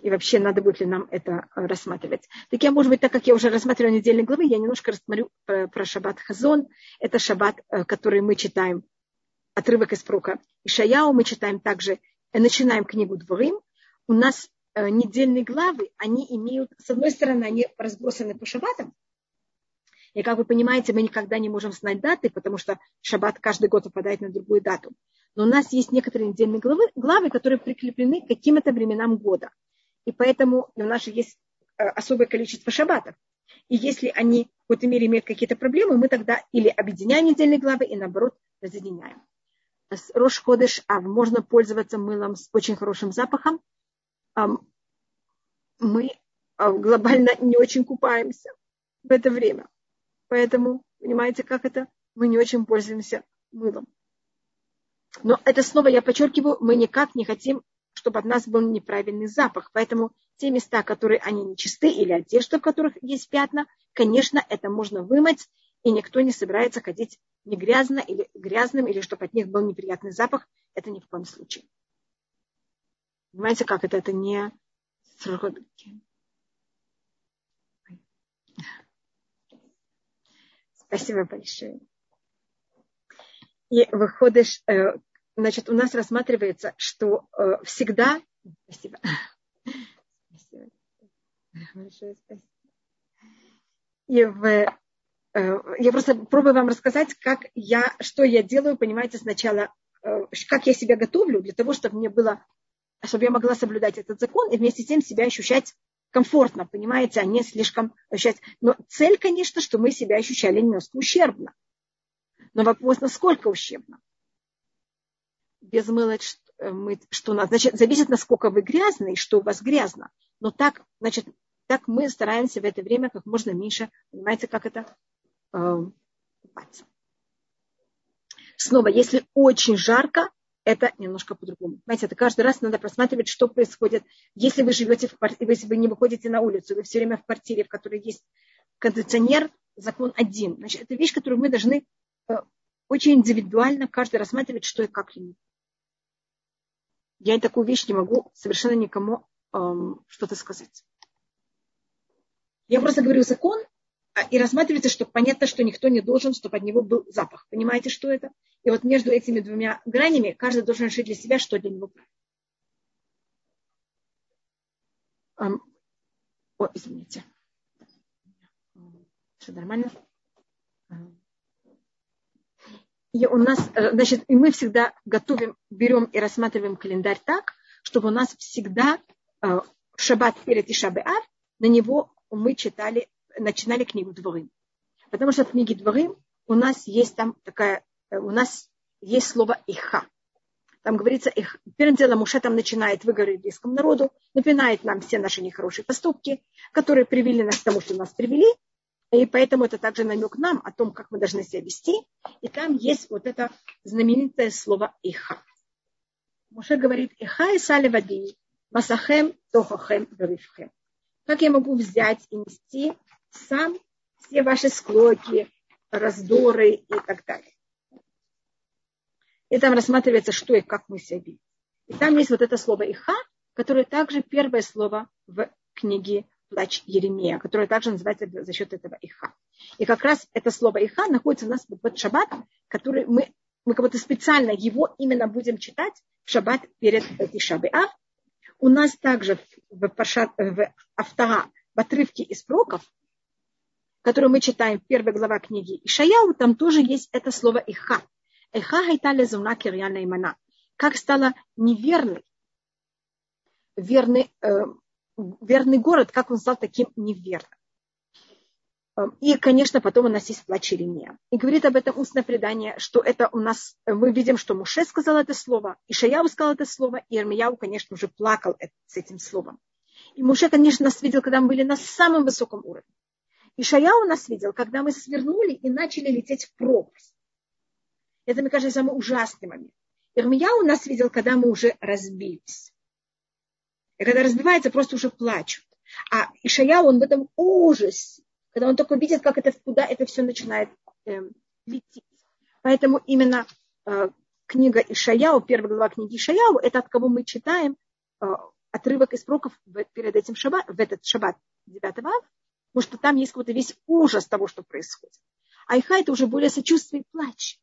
И вообще, надо будет ли нам это а, рассматривать. Так я, может быть, так как я уже рассматривала недельные главы, я немножко рассмотрю э, про шаббат Хазон. Это шаббат, э, который мы читаем, отрывок из прока Ишаяу. Мы читаем также, э, начинаем книгу Дворим. У нас недельные главы, они имеют, с одной стороны, они разбросаны по шаббатам, и как вы понимаете, мы никогда не можем знать даты, потому что шаббат каждый год выпадает на другую дату. Но у нас есть некоторые недельные главы, главы которые прикреплены к каким-то временам года. И поэтому у нас же есть э, особое количество шаббатов. И если они какой-то мере имеют какие-то проблемы, мы тогда или объединяем недельные главы и наоборот разъединяем. С Рош Ходыш а можно пользоваться мылом с очень хорошим запахом. Мы а, глобально не очень купаемся в это время. Поэтому, понимаете, как это? Мы не очень пользуемся мылом. Но это снова, я подчеркиваю, мы никак не хотим, чтобы от нас был неправильный запах. Поэтому те места, которые они нечисты, или одежда, в которых есть пятна, конечно, это можно вымыть, и никто не собирается ходить не грязно или грязным, или чтобы от них был неприятный запах. Это ни в коем случае. Понимаете, как это? Это не Спасибо большое. И выходишь, э, значит, у нас рассматривается, что э, всегда... Спасибо. спасибо. Большое спасибо. И в, э, я просто пробую вам рассказать, как я, что я делаю, понимаете, сначала, как я себя готовлю для того, чтобы мне было, чтобы я могла соблюдать этот закон и вместе с тем себя ощущать комфортно, понимаете, а не слишком ощущать. Но цель, конечно, что мы себя ощущали немножко ущербно. Но вопрос, насколько ущербно. Без мыла э, мыть, что у нас. Значит, зависит, насколько вы грязны и что у вас грязно. Но так, значит, так мы стараемся в это время как можно меньше, понимаете, как это э, купаться. Снова, если очень жарко, это немножко по-другому. Понимаете, это каждый раз надо просматривать, что происходит. Если вы живете в квартире, если вы не выходите на улицу, вы все время в квартире, в которой есть кондиционер, закон один. Значит, это вещь, которую мы должны э, очень индивидуально каждый рассматривать, что и как ему. Я такую вещь не могу совершенно никому эм, что-то сказать. Я просто говорю закон, и рассматривается, что понятно, что никто не должен, чтобы от него был запах. Понимаете, что это? И вот между этими двумя гранями каждый должен решить для себя, что для него. О, извините. Все нормально? И у нас, э, значит, и мы всегда готовим, берем и рассматриваем календарь так, чтобы у нас всегда э, шаббат перед Ишабеав, на него мы читали начинали книгу Дворим. Потому что в книге Дворим у нас есть там такая, э, у нас есть слово «иха». Там говорится, их, первым делом Муше там начинает выговорить еврейскому народу, напоминает нам все наши нехорошие поступки, которые привели нас к тому, что нас привели, и поэтому это также намек нам о том, как мы должны себя вести. И там есть вот это знаменитое слово «иха». Муше говорит «иха и сали води, масахем тохахем верифхем». Как я могу взять и нести сам все ваши склоки, раздоры и так далее. И там рассматривается, что и как мы себя видим. И там есть вот это слово «иха», которое также первое слово в книге «Плач Еремея», которое также называется за счет этого «иха». И как раз это слово «иха» находится у нас в этот шаббат, который мы, мы как будто специально его именно будем читать в шаббат перед Тишабиав. У нас также в, Пашат, в Автора, в отрывке из пророков, которую мы читаем, первая глава книги Ишаяу, там тоже есть это слово «иха». «Иха хайтале зуна кирьяна имана». Как стала неверной, верный, э, верный город, как он стал таким неверным. Э, и, конечно, потом у нас есть плач Иеремия. И говорит об этом устное предание, что это у нас, мы видим, что Муше сказал это слово, Ишаяу сказал это слово, и Ирмияу, конечно, уже плакал с этим словом. И Муше, конечно, нас видел, когда мы были на самом высоком уровне. И у нас видел, когда мы свернули и начали лететь в пропасть. Это, мне кажется, самый ужасный момент. У нас видел, когда мы уже разбились. И когда разбивается, просто уже плачут. А Ишая, он в этом ужасе, когда он только видит, как это, куда это все начинает э, лететь. Поэтому именно э, книга Ишаяу, первая глава книги Ишаяу, это от кого мы читаем э, отрывок из пророков перед этим шаббат, в этот шаббат 9 ав, потому что там есть какой-то весь ужас того, что происходит. Айха это уже более сочувствие и плач.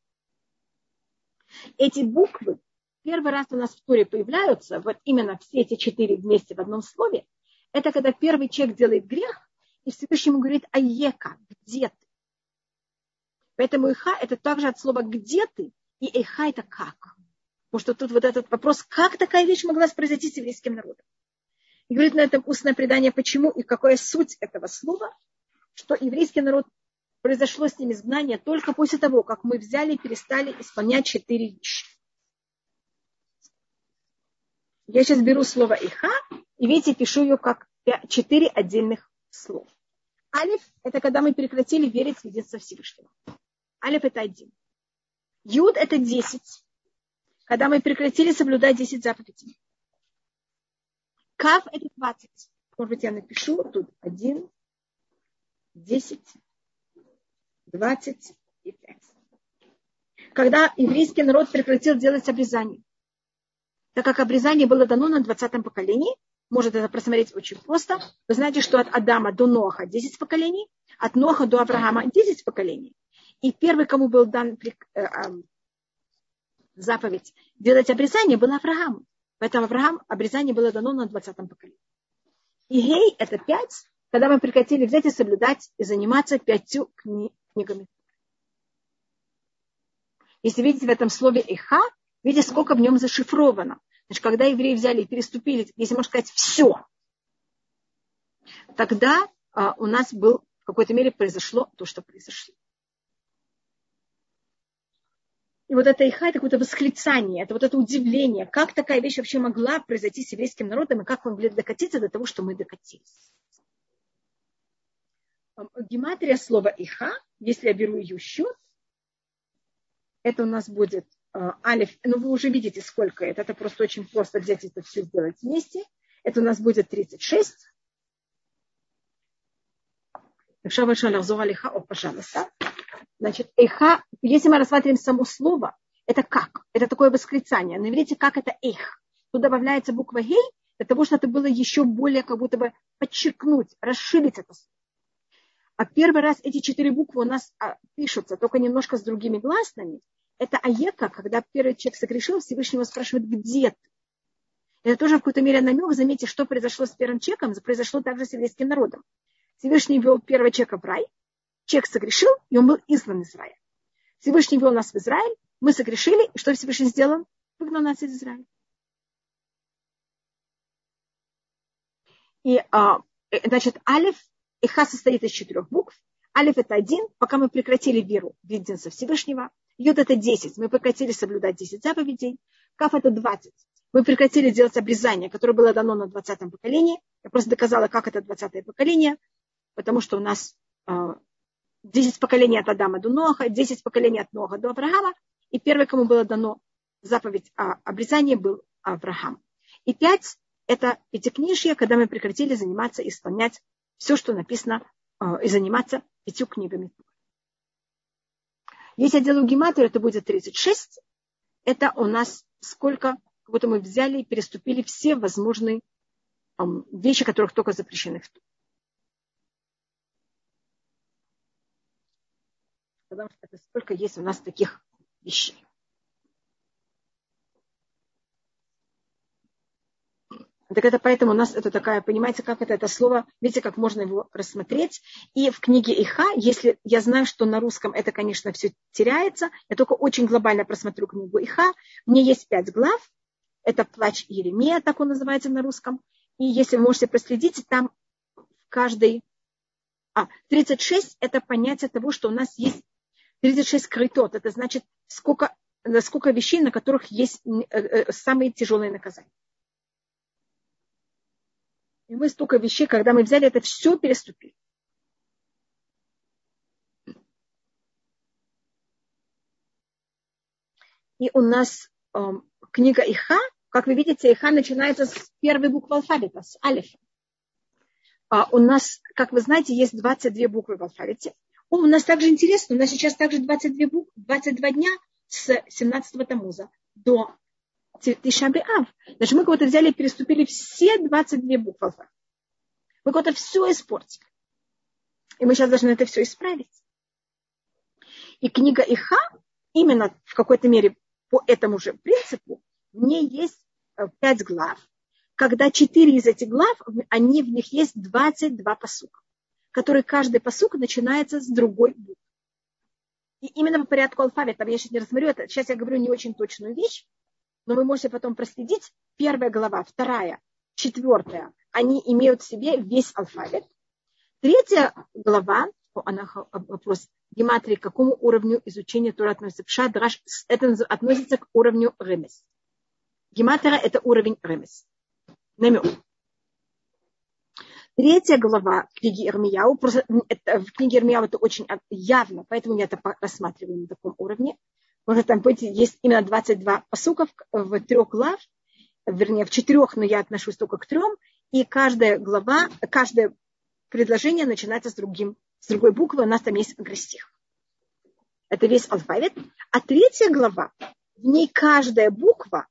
Эти буквы первый раз у нас в Торе появляются, вот именно все эти четыре вместе в одном слове, это когда первый человек делает грех, и Всевышний ему говорит «Аека, где ты?» Поэтому Иха – это также от слова «где ты», и Иха – это «как». Потому что тут вот этот вопрос, как такая вещь могла произойти с еврейским народом. И говорит на этом устное предание, почему и какая суть этого слова, что еврейский народ произошло с ним изгнание только после того, как мы взяли и перестали исполнять четыре вещи. Я сейчас беру слово «иха», и видите, пишу ее как четыре отдельных слов. Алиф – это когда мы прекратили верить в единство Всевышнего. Алиф – это один. Юд – это десять, когда мы прекратили соблюдать десять заповедей. Кав – это двадцать. Может быть, я напишу тут один, десять, двадцать и пять. Когда еврейский народ прекратил делать обрезание, так как обрезание было дано на 20-м поколении, может это просмотреть очень просто. Вы знаете, что от Адама до Ноха 10 поколений, от Ноха до Авраама 10 поколений. И первый, кому был дан э, заповедь делать обрезание, был Авраам. Поэтому Авраам обрезание было дано на 20-м поколении. И гей – это пять, когда мы прекратили взять и соблюдать и заниматься пятью книгами. Если видите в этом слове «иха», видите, сколько в нем зашифровано. Значит, когда евреи взяли и переступили, если можно сказать, все, тогда а, у нас был, в какой-то мере произошло то, что произошло. И вот это иха, это какое-то восклицание, это вот это удивление, как такая вещь вообще могла произойти с еврейским народом, и как мы могли докатиться до того, что мы докатились. Гематрия слова иха, если я беру ее счет, это у нас будет Э, алиф, ну вы уже видите, сколько это. Это просто очень просто взять это все сделать вместе. Это у нас будет 36. Пожалуйста. Значит, эха, если мы рассматриваем само слово, это как? Это такое восклицание. На иврите как это эх? Тут добавляется буква гей, для того, чтобы это было еще более как будто бы подчеркнуть, расширить это слово. А первый раз эти четыре буквы у нас а, пишутся, только немножко с другими гласными это аека, когда первый человек согрешил, Всевышнего спрашивает, где ты? Это тоже в какой-то мере намек. Заметьте, что произошло с первым человеком, произошло также с еврейским народом. Всевышний вел первого человека в рай, человек согрешил, и он был изгнан из рая. Всевышний вел нас в Израиль, мы согрешили, и что Всевышний сделал? Выгнал нас из Израиля. И, а, э, значит, алиф, иха состоит из четырех букв. Алиф это один, пока мы прекратили веру в единство Всевышнего. Юд это 10. Мы прекратили соблюдать 10 заповедей. Каф это 20. Мы прекратили делать обрезание, которое было дано на 20-м поколении. Я просто доказала, как это 20-е поколение, потому что у нас 10 а, поколений от Адама до Ноха, 10 поколений от Ноха до Авраама. И первый, кому было дано заповедь о обрезании, был Авраам. И 5 – это пятикнижье, когда мы прекратили заниматься и исполнять все, что написано, а, и заниматься пятью книгами. Если я делаю гематрию, это будет 36. Это у нас сколько, как будто мы взяли и переступили все возможные вещи, которых только запрещены в Потому что это сколько есть у нас таких вещей. Так это поэтому у нас это такая, понимаете, как это, это слово, видите, как можно его рассмотреть. И в книге Иха, если я знаю, что на русском это, конечно, все теряется, я только очень глобально просмотрю книгу Иха. Мне есть пять глав. Это плач Еремея, так он называется на русском. И если вы можете проследить, там в каждой... А, 36 – это понятие того, что у нас есть 36 крытот. Это значит, сколько, сколько вещей, на которых есть э, э, самые тяжелые наказания. И мы столько вещей, когда мы взяли это все, переступили. И у нас э, книга Иха, как вы видите, Иха начинается с первой буквы алфавита, с алифа. А у нас, как вы знаете, есть 22 буквы в алфавите. О, у нас также интересно, у нас сейчас также 22, буквы, 22 дня с 17 Тамуза до Тишабиав. Значит, мы кого-то взяли и переступили все 22 буквы. Мы кого-то все испортили. И мы сейчас должны это все исправить. И книга Иха именно в какой-то мере по этому же принципу, в ней есть э, пять глав, когда четыре из этих глав, они, в них есть 22 посука, которые каждый посук начинается с другой буквы. И именно по порядку алфавита, я сейчас не рассмотрю это, сейчас я говорю не очень точную вещь, но вы можете потом проследить. Первая глава, вторая, четвертая, они имеют в себе весь алфавит. Третья глава, она, вопрос, гематрии, к какому уровню изучения Тора относится. Пшат, драш, это относится к уровню ремес. Гематрия – это уровень ремес. Намек. Третья глава книги Ирмияу, просто это, в книге Ирмияу это очень явно, поэтому я это рассматриваю на таком уровне. Может, там быть, есть именно 22 посуков в трех глав, вернее, в четырех, но я отношусь только к трем, и каждая глава, каждое предложение начинается с, другим, с другой буквы, у нас там есть агрестих. Это весь алфавит. А третья глава, в ней каждая буква,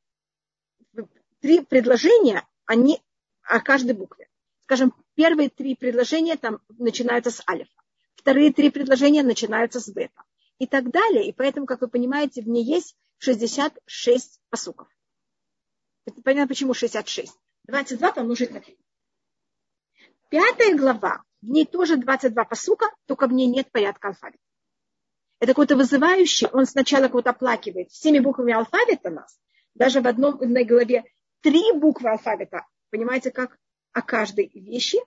три предложения, они о каждой букве. Скажем, Первые три предложения там начинаются с алифа. Вторые три предложения начинаются с бета. И так далее. И поэтому, как вы понимаете, в ней есть 66 посуков. Понятно, почему 66. 22 помножить на 3. Пятая глава, в ней тоже 22 посука, только в ней нет порядка алфавита. Это какой-то вызывающий, он сначала кого-то оплакивает всеми буквами алфавита нас. Даже в одном, одной главе три буквы алфавита. Понимаете, как? О каждой вещи,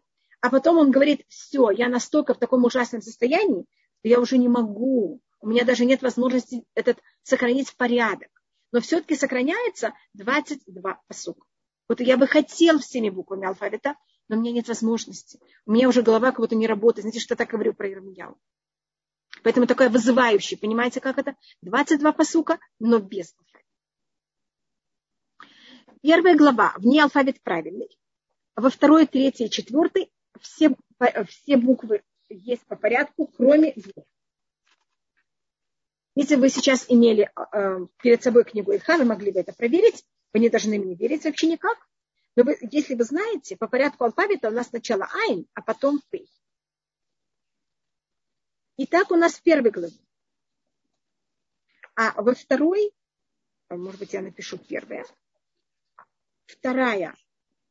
а потом он говорит, все, я настолько в таком ужасном состоянии, что я уже не могу, у меня даже нет возможности этот сохранить порядок. Но все-таки сохраняется 22 посука. Вот я бы хотел всеми буквами алфавита, но у меня нет возможности. У меня уже голова как будто не работает. Знаете, что я так говорю про Ирмияу? Поэтому такое вызывающее. Понимаете, как это? 22 посука, но без алфавита. Первая глава. В ней алфавит правильный во второй, третьей, четвертой все, все буквы есть по порядку, кроме двух. Если вы сейчас имели э, перед собой книгу Ильха, вы могли бы это проверить. Вы не должны мне верить вообще никак. Но вы, если вы знаете, по порядку алфавита у нас сначала Айн, а потом Пей. Итак, у нас в первой главе. А во второй, может быть, я напишу первая. Вторая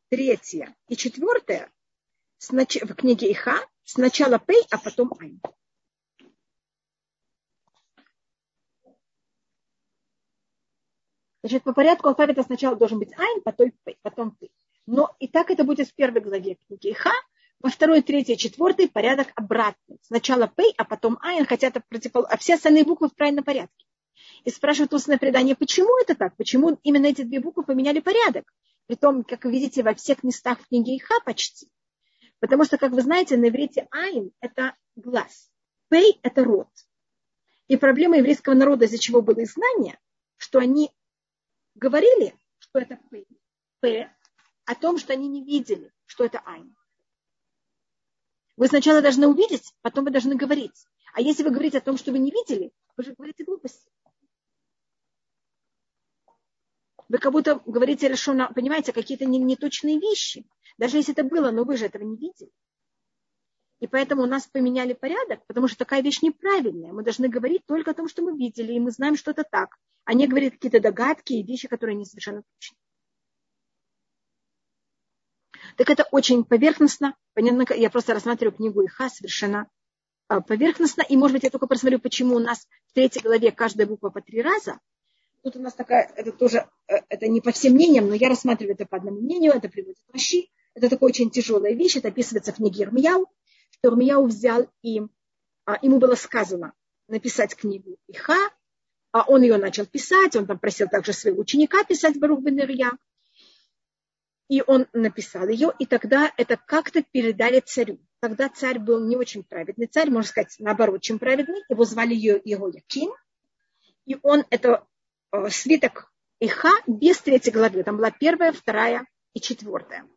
третья и четвертая в книге Иха сначала Пей, а потом Айн. Значит, по порядку алфавита сначала должен быть Айн, потом Пей. Потом пей. Но и так это будет в первой главе книги Иха. Во второй, третьей, четвертой порядок обратный. Сначала Пей, а потом Айн, хотя это противопол... а все остальные буквы в правильном порядке. И спрашивают устное предание, почему это так? Почему именно эти две буквы поменяли порядок? Притом, как вы видите, во всех местах в книге Иха почти. Потому что, как вы знаете, на иврите айн – это глаз. Пей – это рот. И проблема еврейского народа, из-за чего было изгнание, что они говорили, что это пей, п, о том, что они не видели, что это айн. Вы сначала должны увидеть, потом вы должны говорить. А если вы говорите о том, что вы не видели, вы же говорите глупости. Вы как будто говорите, решено, понимаете, какие-то неточные вещи. Даже если это было, но вы же этого не видели. И поэтому у нас поменяли порядок, потому что такая вещь неправильная. Мы должны говорить только о том, что мы видели, и мы знаем, что это так. А не говорить какие-то догадки и вещи, которые не совершенно точны. Так это очень поверхностно. Понятно, я просто рассматриваю книгу Иха совершенно а, поверхностно. И, может быть, я только просмотрю, почему у нас в третьей главе каждая буква по три раза, Тут у нас такая, это тоже, э, это не по всем мнениям, но я рассматриваю это по одному мнению, это приводит Раши. Это такая очень тяжелая вещь, это описывается в книге Ирмияу, что Ирмияу взял и а, ему было сказано написать книгу Иха, а он ее начал писать, он там просил также своего ученика писать Барух бен Ирья, и он написал ее, и тогда это как-то передали царю. Тогда царь был не очень праведный царь, можно сказать, наоборот, очень праведный. Его звали ее, его Якин. И он это свиток Иха без третьей главы. Там была первая, вторая и четвертая.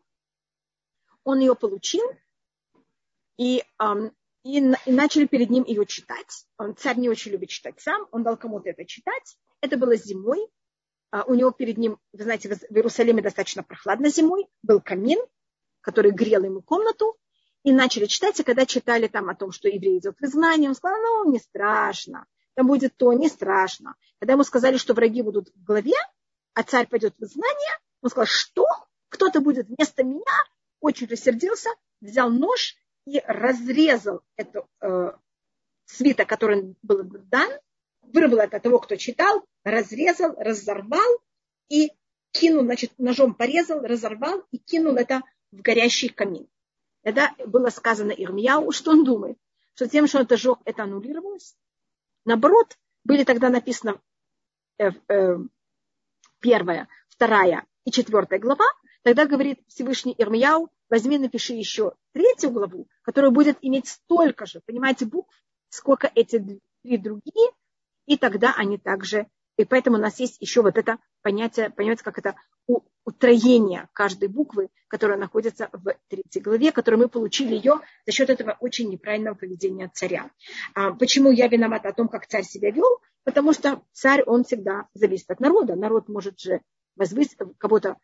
Он ее получил, и, и, и начали перед ним ее читать. Царь не очень любит читать сам, он дал кому-то это читать. Это было зимой. А у него перед ним, вы знаете, в Иерусалиме достаточно прохладно зимой, был камин, который грел ему комнату, и начали читать, и когда читали там о том, что евреи идут в изгнание, он сказал, ну, не страшно, там будет то, не страшно. Когда ему сказали, что враги будут в главе, а царь пойдет в изгнание, он сказал, что? Кто-то будет вместо меня? Очень рассердился, взял нож и разрезал эту э, свиток, который был дан, вырвал это того, кто читал, разрезал, разорвал и кинул, значит, ножом порезал, разорвал и кинул это в горящий камин. Тогда было сказано Ирмияу, что он думает, что тем, что это сжег, это аннулировалось. Наоборот, были тогда написано э, э, первая, вторая и четвертая глава, тогда говорит Всевышний Ирмияу, возьми, напиши еще третью главу, которая будет иметь столько же, понимаете, букв, сколько эти три другие, и тогда они также, и поэтому у нас есть еще вот это понятие, понимаете, как это утроение каждой буквы, которая находится в третьей главе, которую мы получили ее за счет этого очень неправильного поведения царя. А почему я виновата о том, как царь себя вел? Потому что царь, он всегда зависит от народа. Народ может же возвысить, кого-то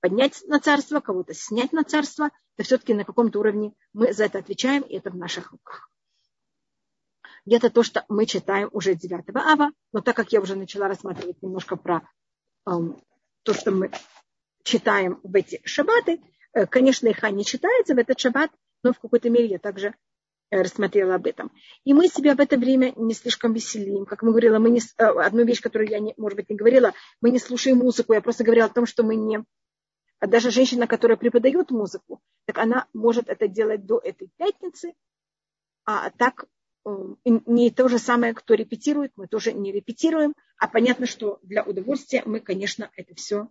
поднять на царство, кого-то снять на царство. Это все-таки на каком-то уровне мы за это отвечаем, и это в наших руках. И это то, что мы читаем уже 9 ава, но так как я уже начала рассматривать немножко про эм, то, что мы читаем в эти шабаты, э, конечно, иха не читается в этот шаббат, но в какой-то мере я также э, рассмотрела об этом. И мы себя в это время не слишком веселим. Как мы говорила, мы не, э, одну вещь, которую я, не, может быть, не говорила, мы не слушаем музыку. Я просто говорила о том, что мы не... А даже женщина, которая преподает музыку, так она может это делать до этой пятницы, а так не то же самое, кто репетирует, мы тоже не репетируем, а понятно, что для удовольствия мы, конечно, это все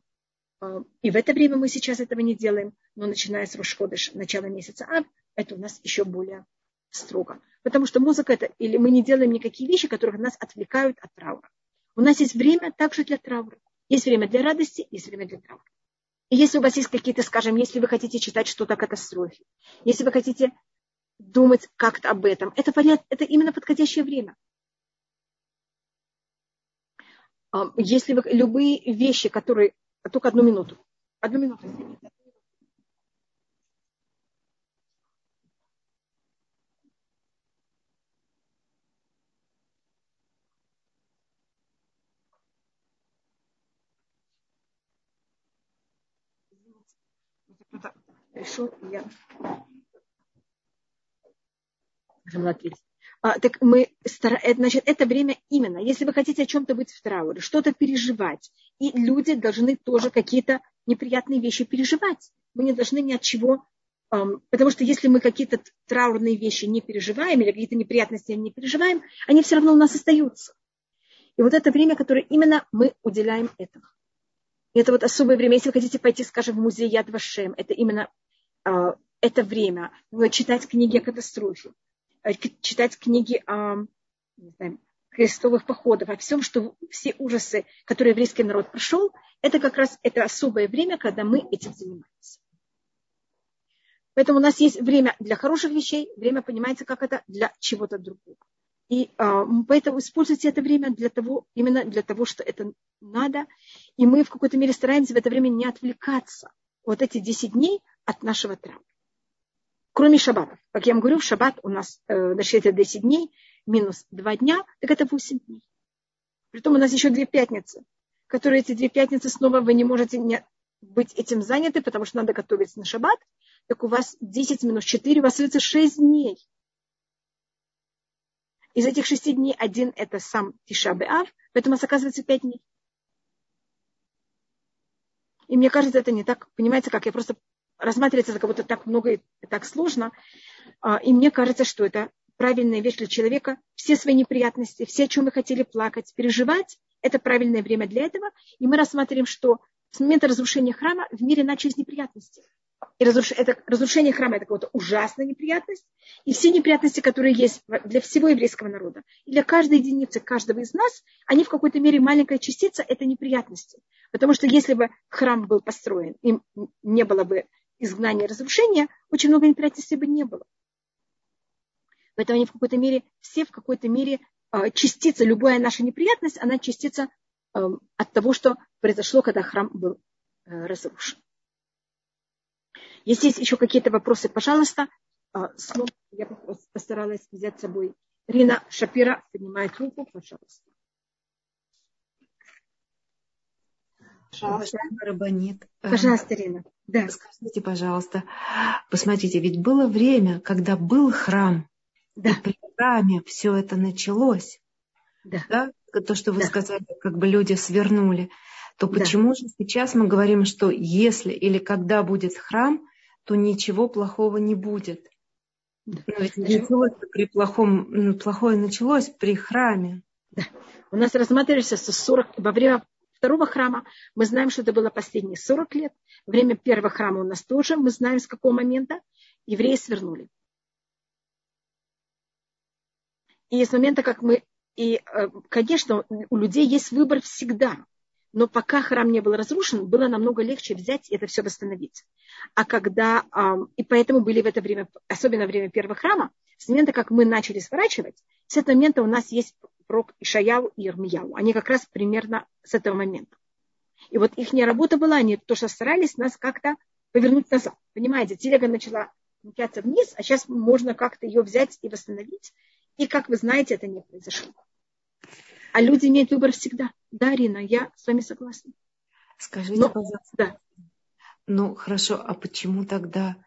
а, и в это время мы сейчас этого не делаем, но начиная с Рошходыш, начала месяца Ав, это у нас еще более строго. Потому что музыка это, или мы не делаем никакие вещи, которые нас отвлекают от траура. У нас есть время также для траура. Есть время для радости, есть время для траура. И если у вас есть какие-то, скажем, если вы хотите читать что-то о катастрофе, если вы хотите думать как-то об этом. Это, это именно подходящее время. А, если вы любые вещи, которые... Только одну минуту. Одну минуту, кто-то решил, я а, так мы, э, значит, это время именно, если вы хотите о чем-то быть в трауре, что-то переживать, и люди должны тоже какие-то неприятные вещи переживать. Мы не должны ни от чего, эм, потому что если мы какие-то траурные вещи не переживаем или какие-то неприятности не переживаем, они все равно у нас остаются. И вот это время, которое именно мы уделяем этому. И это вот особое время, если вы хотите пойти, скажем, в музей Яд Вашем, это именно э, это время, читать книги о катастрофе, читать книги о не знаю, крестовых походов, о всем, что все ужасы, которые еврейский народ прошел, это как раз это особое время, когда мы этим занимаемся. Поэтому у нас есть время для хороших вещей, время, понимаете, как это для чего-то другого. И а, поэтому используйте это время для того, именно для того, что это надо. И мы в какой-то мере стараемся в это время не отвлекаться вот эти 10 дней от нашего траура кроме шаббатов. Как я вам говорю, в шаббат у нас, значит, это 10 дней, минус 2 дня, так это 8 дней. Притом у нас еще две пятницы, которые эти две пятницы снова вы не можете не быть этим заняты, потому что надо готовиться на шаббат. Так у вас 10 минус 4, у вас остается 6 дней. Из этих шести дней один это сам Тишабеав, поэтому у нас оказывается 5 дней. И мне кажется, это не так, понимаете, как я просто рассматривается за кого-то так много и так сложно. А, и мне кажется, что это правильная вещь для человека. Все свои неприятности, все, о чем мы хотели плакать, переживать, это правильное время для этого. И мы рассматриваем, что с момента разрушения храма в мире начались неприятности. И разруш... это, разрушение храма это какая-то ужасная неприятность. И все неприятности, которые есть для всего еврейского народа, и для каждой единицы, каждого из нас, они в какой-то мере маленькая частица – это неприятности. Потому что если бы храм был построен, им не было бы изгнания и разрушения, очень много неприятностей бы не было. Поэтому они в какой-то мере, все в какой-то мере а, частица, любая наша неприятность, она частица эм, от того, что произошло, когда храм был э, разрушен. Если есть еще какие-то вопросы, пожалуйста. А, я постаралась взять с собой. Рина Шапира поднимает руку, пожалуйста. Пожалуйста. Рабанит. Пожалуйста, Рина. Да. Скажите, пожалуйста, посмотрите, ведь было время, когда был храм, да. и при храме все это началось. Да. да? То, что вы да. сказали, как бы люди свернули. То почему да. же сейчас мы говорим, что если или когда будет храм, то ничего плохого не будет? Но ведь началось при плохом, плохое началось при храме. Да. У нас рассматривается 40, во время второго храма мы знаем, что это было последние 40 лет. Время первого храма у нас тоже, мы знаем с какого момента евреи свернули. И с момента, как мы... И, э, конечно, у людей есть выбор всегда. Но пока храм не был разрушен, было намного легче взять и это все восстановить. А когда, и поэтому были в это время, особенно время первого храма, с момента, как мы начали сворачивать, с этого момента у нас есть прок Ишаяу и Ирмияу. Они как раз примерно с этого момента. И вот их работа была, они то, что старались нас как-то повернуть назад. Понимаете, телега начала мчаться вниз, а сейчас можно как-то ее взять и восстановить. И, как вы знаете, это не произошло. А люди имеют выбор всегда. Да, Арина, я с вами согласна. Скажите, Но, пожалуйста. Да. Ну, хорошо, а почему тогда,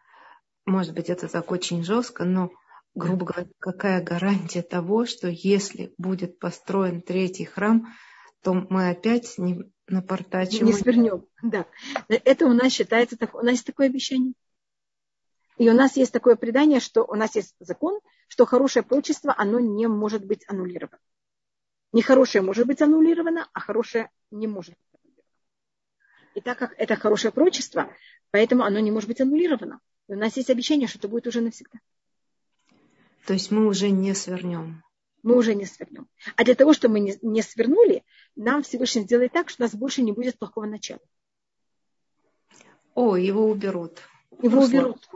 может быть, это так очень жестко, но, грубо говоря, какая гарантия того, что если будет построен третий храм, то мы опять не напортачим? Не свернем, да. Это у нас считается, у нас есть такое обещание. И у нас есть такое предание, что у нас есть закон, что хорошее прочество, оно не может быть аннулировано. Нехорошее может быть аннулировано, а хорошее не может быть аннулировано. И так как это хорошее прочество, поэтому оно не может быть аннулировано. И у нас есть обещание, что это будет уже навсегда. То есть мы уже не свернем. Мы уже не свернем. А для того, чтобы мы не, не свернули, нам Всевышний сделает так, что у нас больше не будет плохого начала. О, его уберут. Его уберут.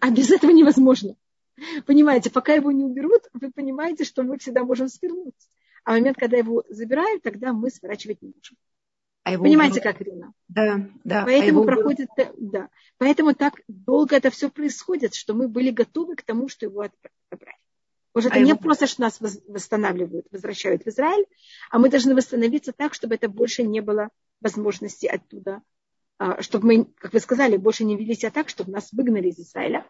А без этого невозможно. Понимаете, пока его не уберут, вы понимаете, что мы всегда можем свернуть. А в момент, когда его забирают, тогда мы сворачивать не можем. А его Понимаете, уберут? как, Ирина? Да, да. А Поэтому а проходит, да. Поэтому так долго это все происходит, что мы были готовы к тому, что его отправить. Может, а это его... не просто, что нас восстанавливают, возвращают в Израиль, а мы должны восстановиться так, чтобы это больше не было возможности оттуда, а, чтобы мы, как вы сказали, больше не вели себя так, чтобы нас выгнали из Израиля.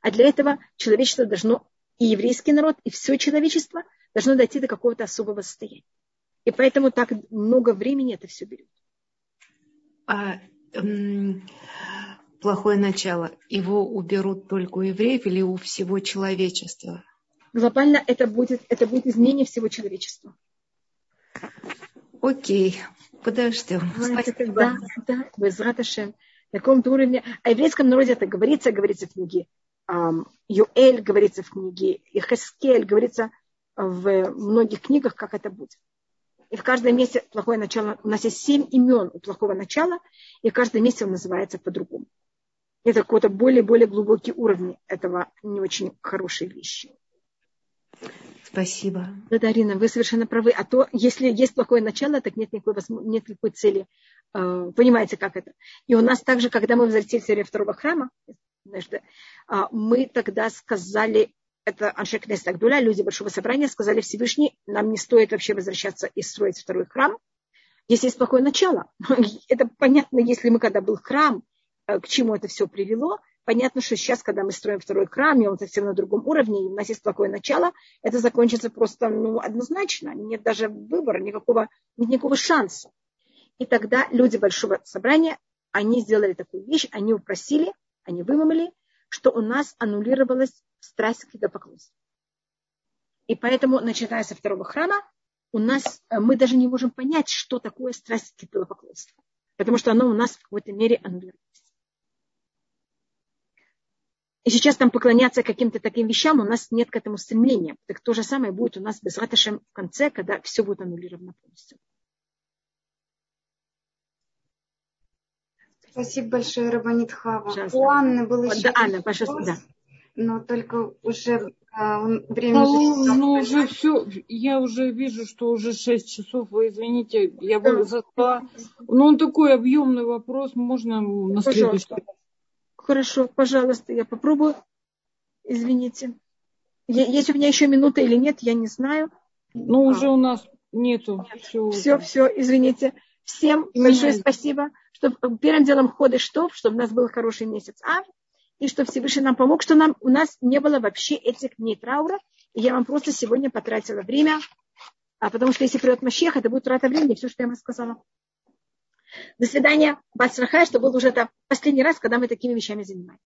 А для этого человечество должно, и еврейский народ, и все человечество должно дойти до какого-то особого состояния. И поэтому так много времени это все берет. А эм, плохое начало, его уберут только у евреев или у всего человечества? Глобально это будет, это будет изменение всего человечества. Окей, подождем. Да, да, без раташем. На каком-то уровне. О еврейском народе это говорится, говорится в книге Юэль, говорится в книге Ихескель, говорится в многих книгах, как это будет. И в каждом месте плохое начало, у нас есть семь имен у плохого начала, и в каждом месте он называется по-другому. Это какой-то более-более глубокий уровень этого не очень хорошей вещи. Спасибо. Да, Дарина, вы совершенно правы. А то, если есть плохое начало, так нет никакой, нет никакой цели. Э, понимаете, как это? И у нас также, когда мы возвратились в второго храма, а, мы тогда сказали, это Аншек Нестагдуля, люди Большого Собрания, сказали Всевышний, нам не стоит вообще возвращаться и строить второй храм, если есть плохое начало. Это понятно, если мы, когда был храм, э, к чему это все привело, понятно, что сейчас, когда мы строим второй храм, и он совсем на другом уровне, и у нас есть плохое начало, это закончится просто ну, однозначно. Нет даже выбора, никакого, нет никакого шанса. И тогда люди Большого Собрания, они сделали такую вещь, они упросили, они вымыли, что у нас аннулировалась страсть к идолопоклонству. И поэтому, начиная со второго храма, у нас, э, мы даже не можем понять, что такое страсть к идолопоклонству. Потому что оно у нас в какой-то мере аннулировалось. И сейчас там поклоняться каким-то таким вещам, у нас нет к этому стремления. Так то же самое будет у нас без раташем в конце, когда все будет аннулировано полностью. Спасибо большое, Рабанит Хава. Пожалуйста. У Анны был еще да, Анна, пожалуйста, да. Но только уже а, время ну, уже... Ну, уже все, я уже вижу, что уже 6 часов, вы извините, я бы зашла. Ну, он такой объемный вопрос, можно на следующий. Хорошо, пожалуйста, я попробую. Извините. Есть у меня еще минута или нет, я не знаю. Ну, а. уже у нас нету. Все, все, все извините. Всем большое спасибо чтобы первым делом ходы что, чтобы у нас был хороший месяц Ав, и чтобы Всевышний нам помог, что нам, у нас не было вообще этих дней траура. И я вам просто сегодня потратила время, а потому что если придет Мащех, это будет трата времени, все, что я вам сказала. До свидания. Басрахай, что был уже это последний раз, когда мы такими вещами занимаемся.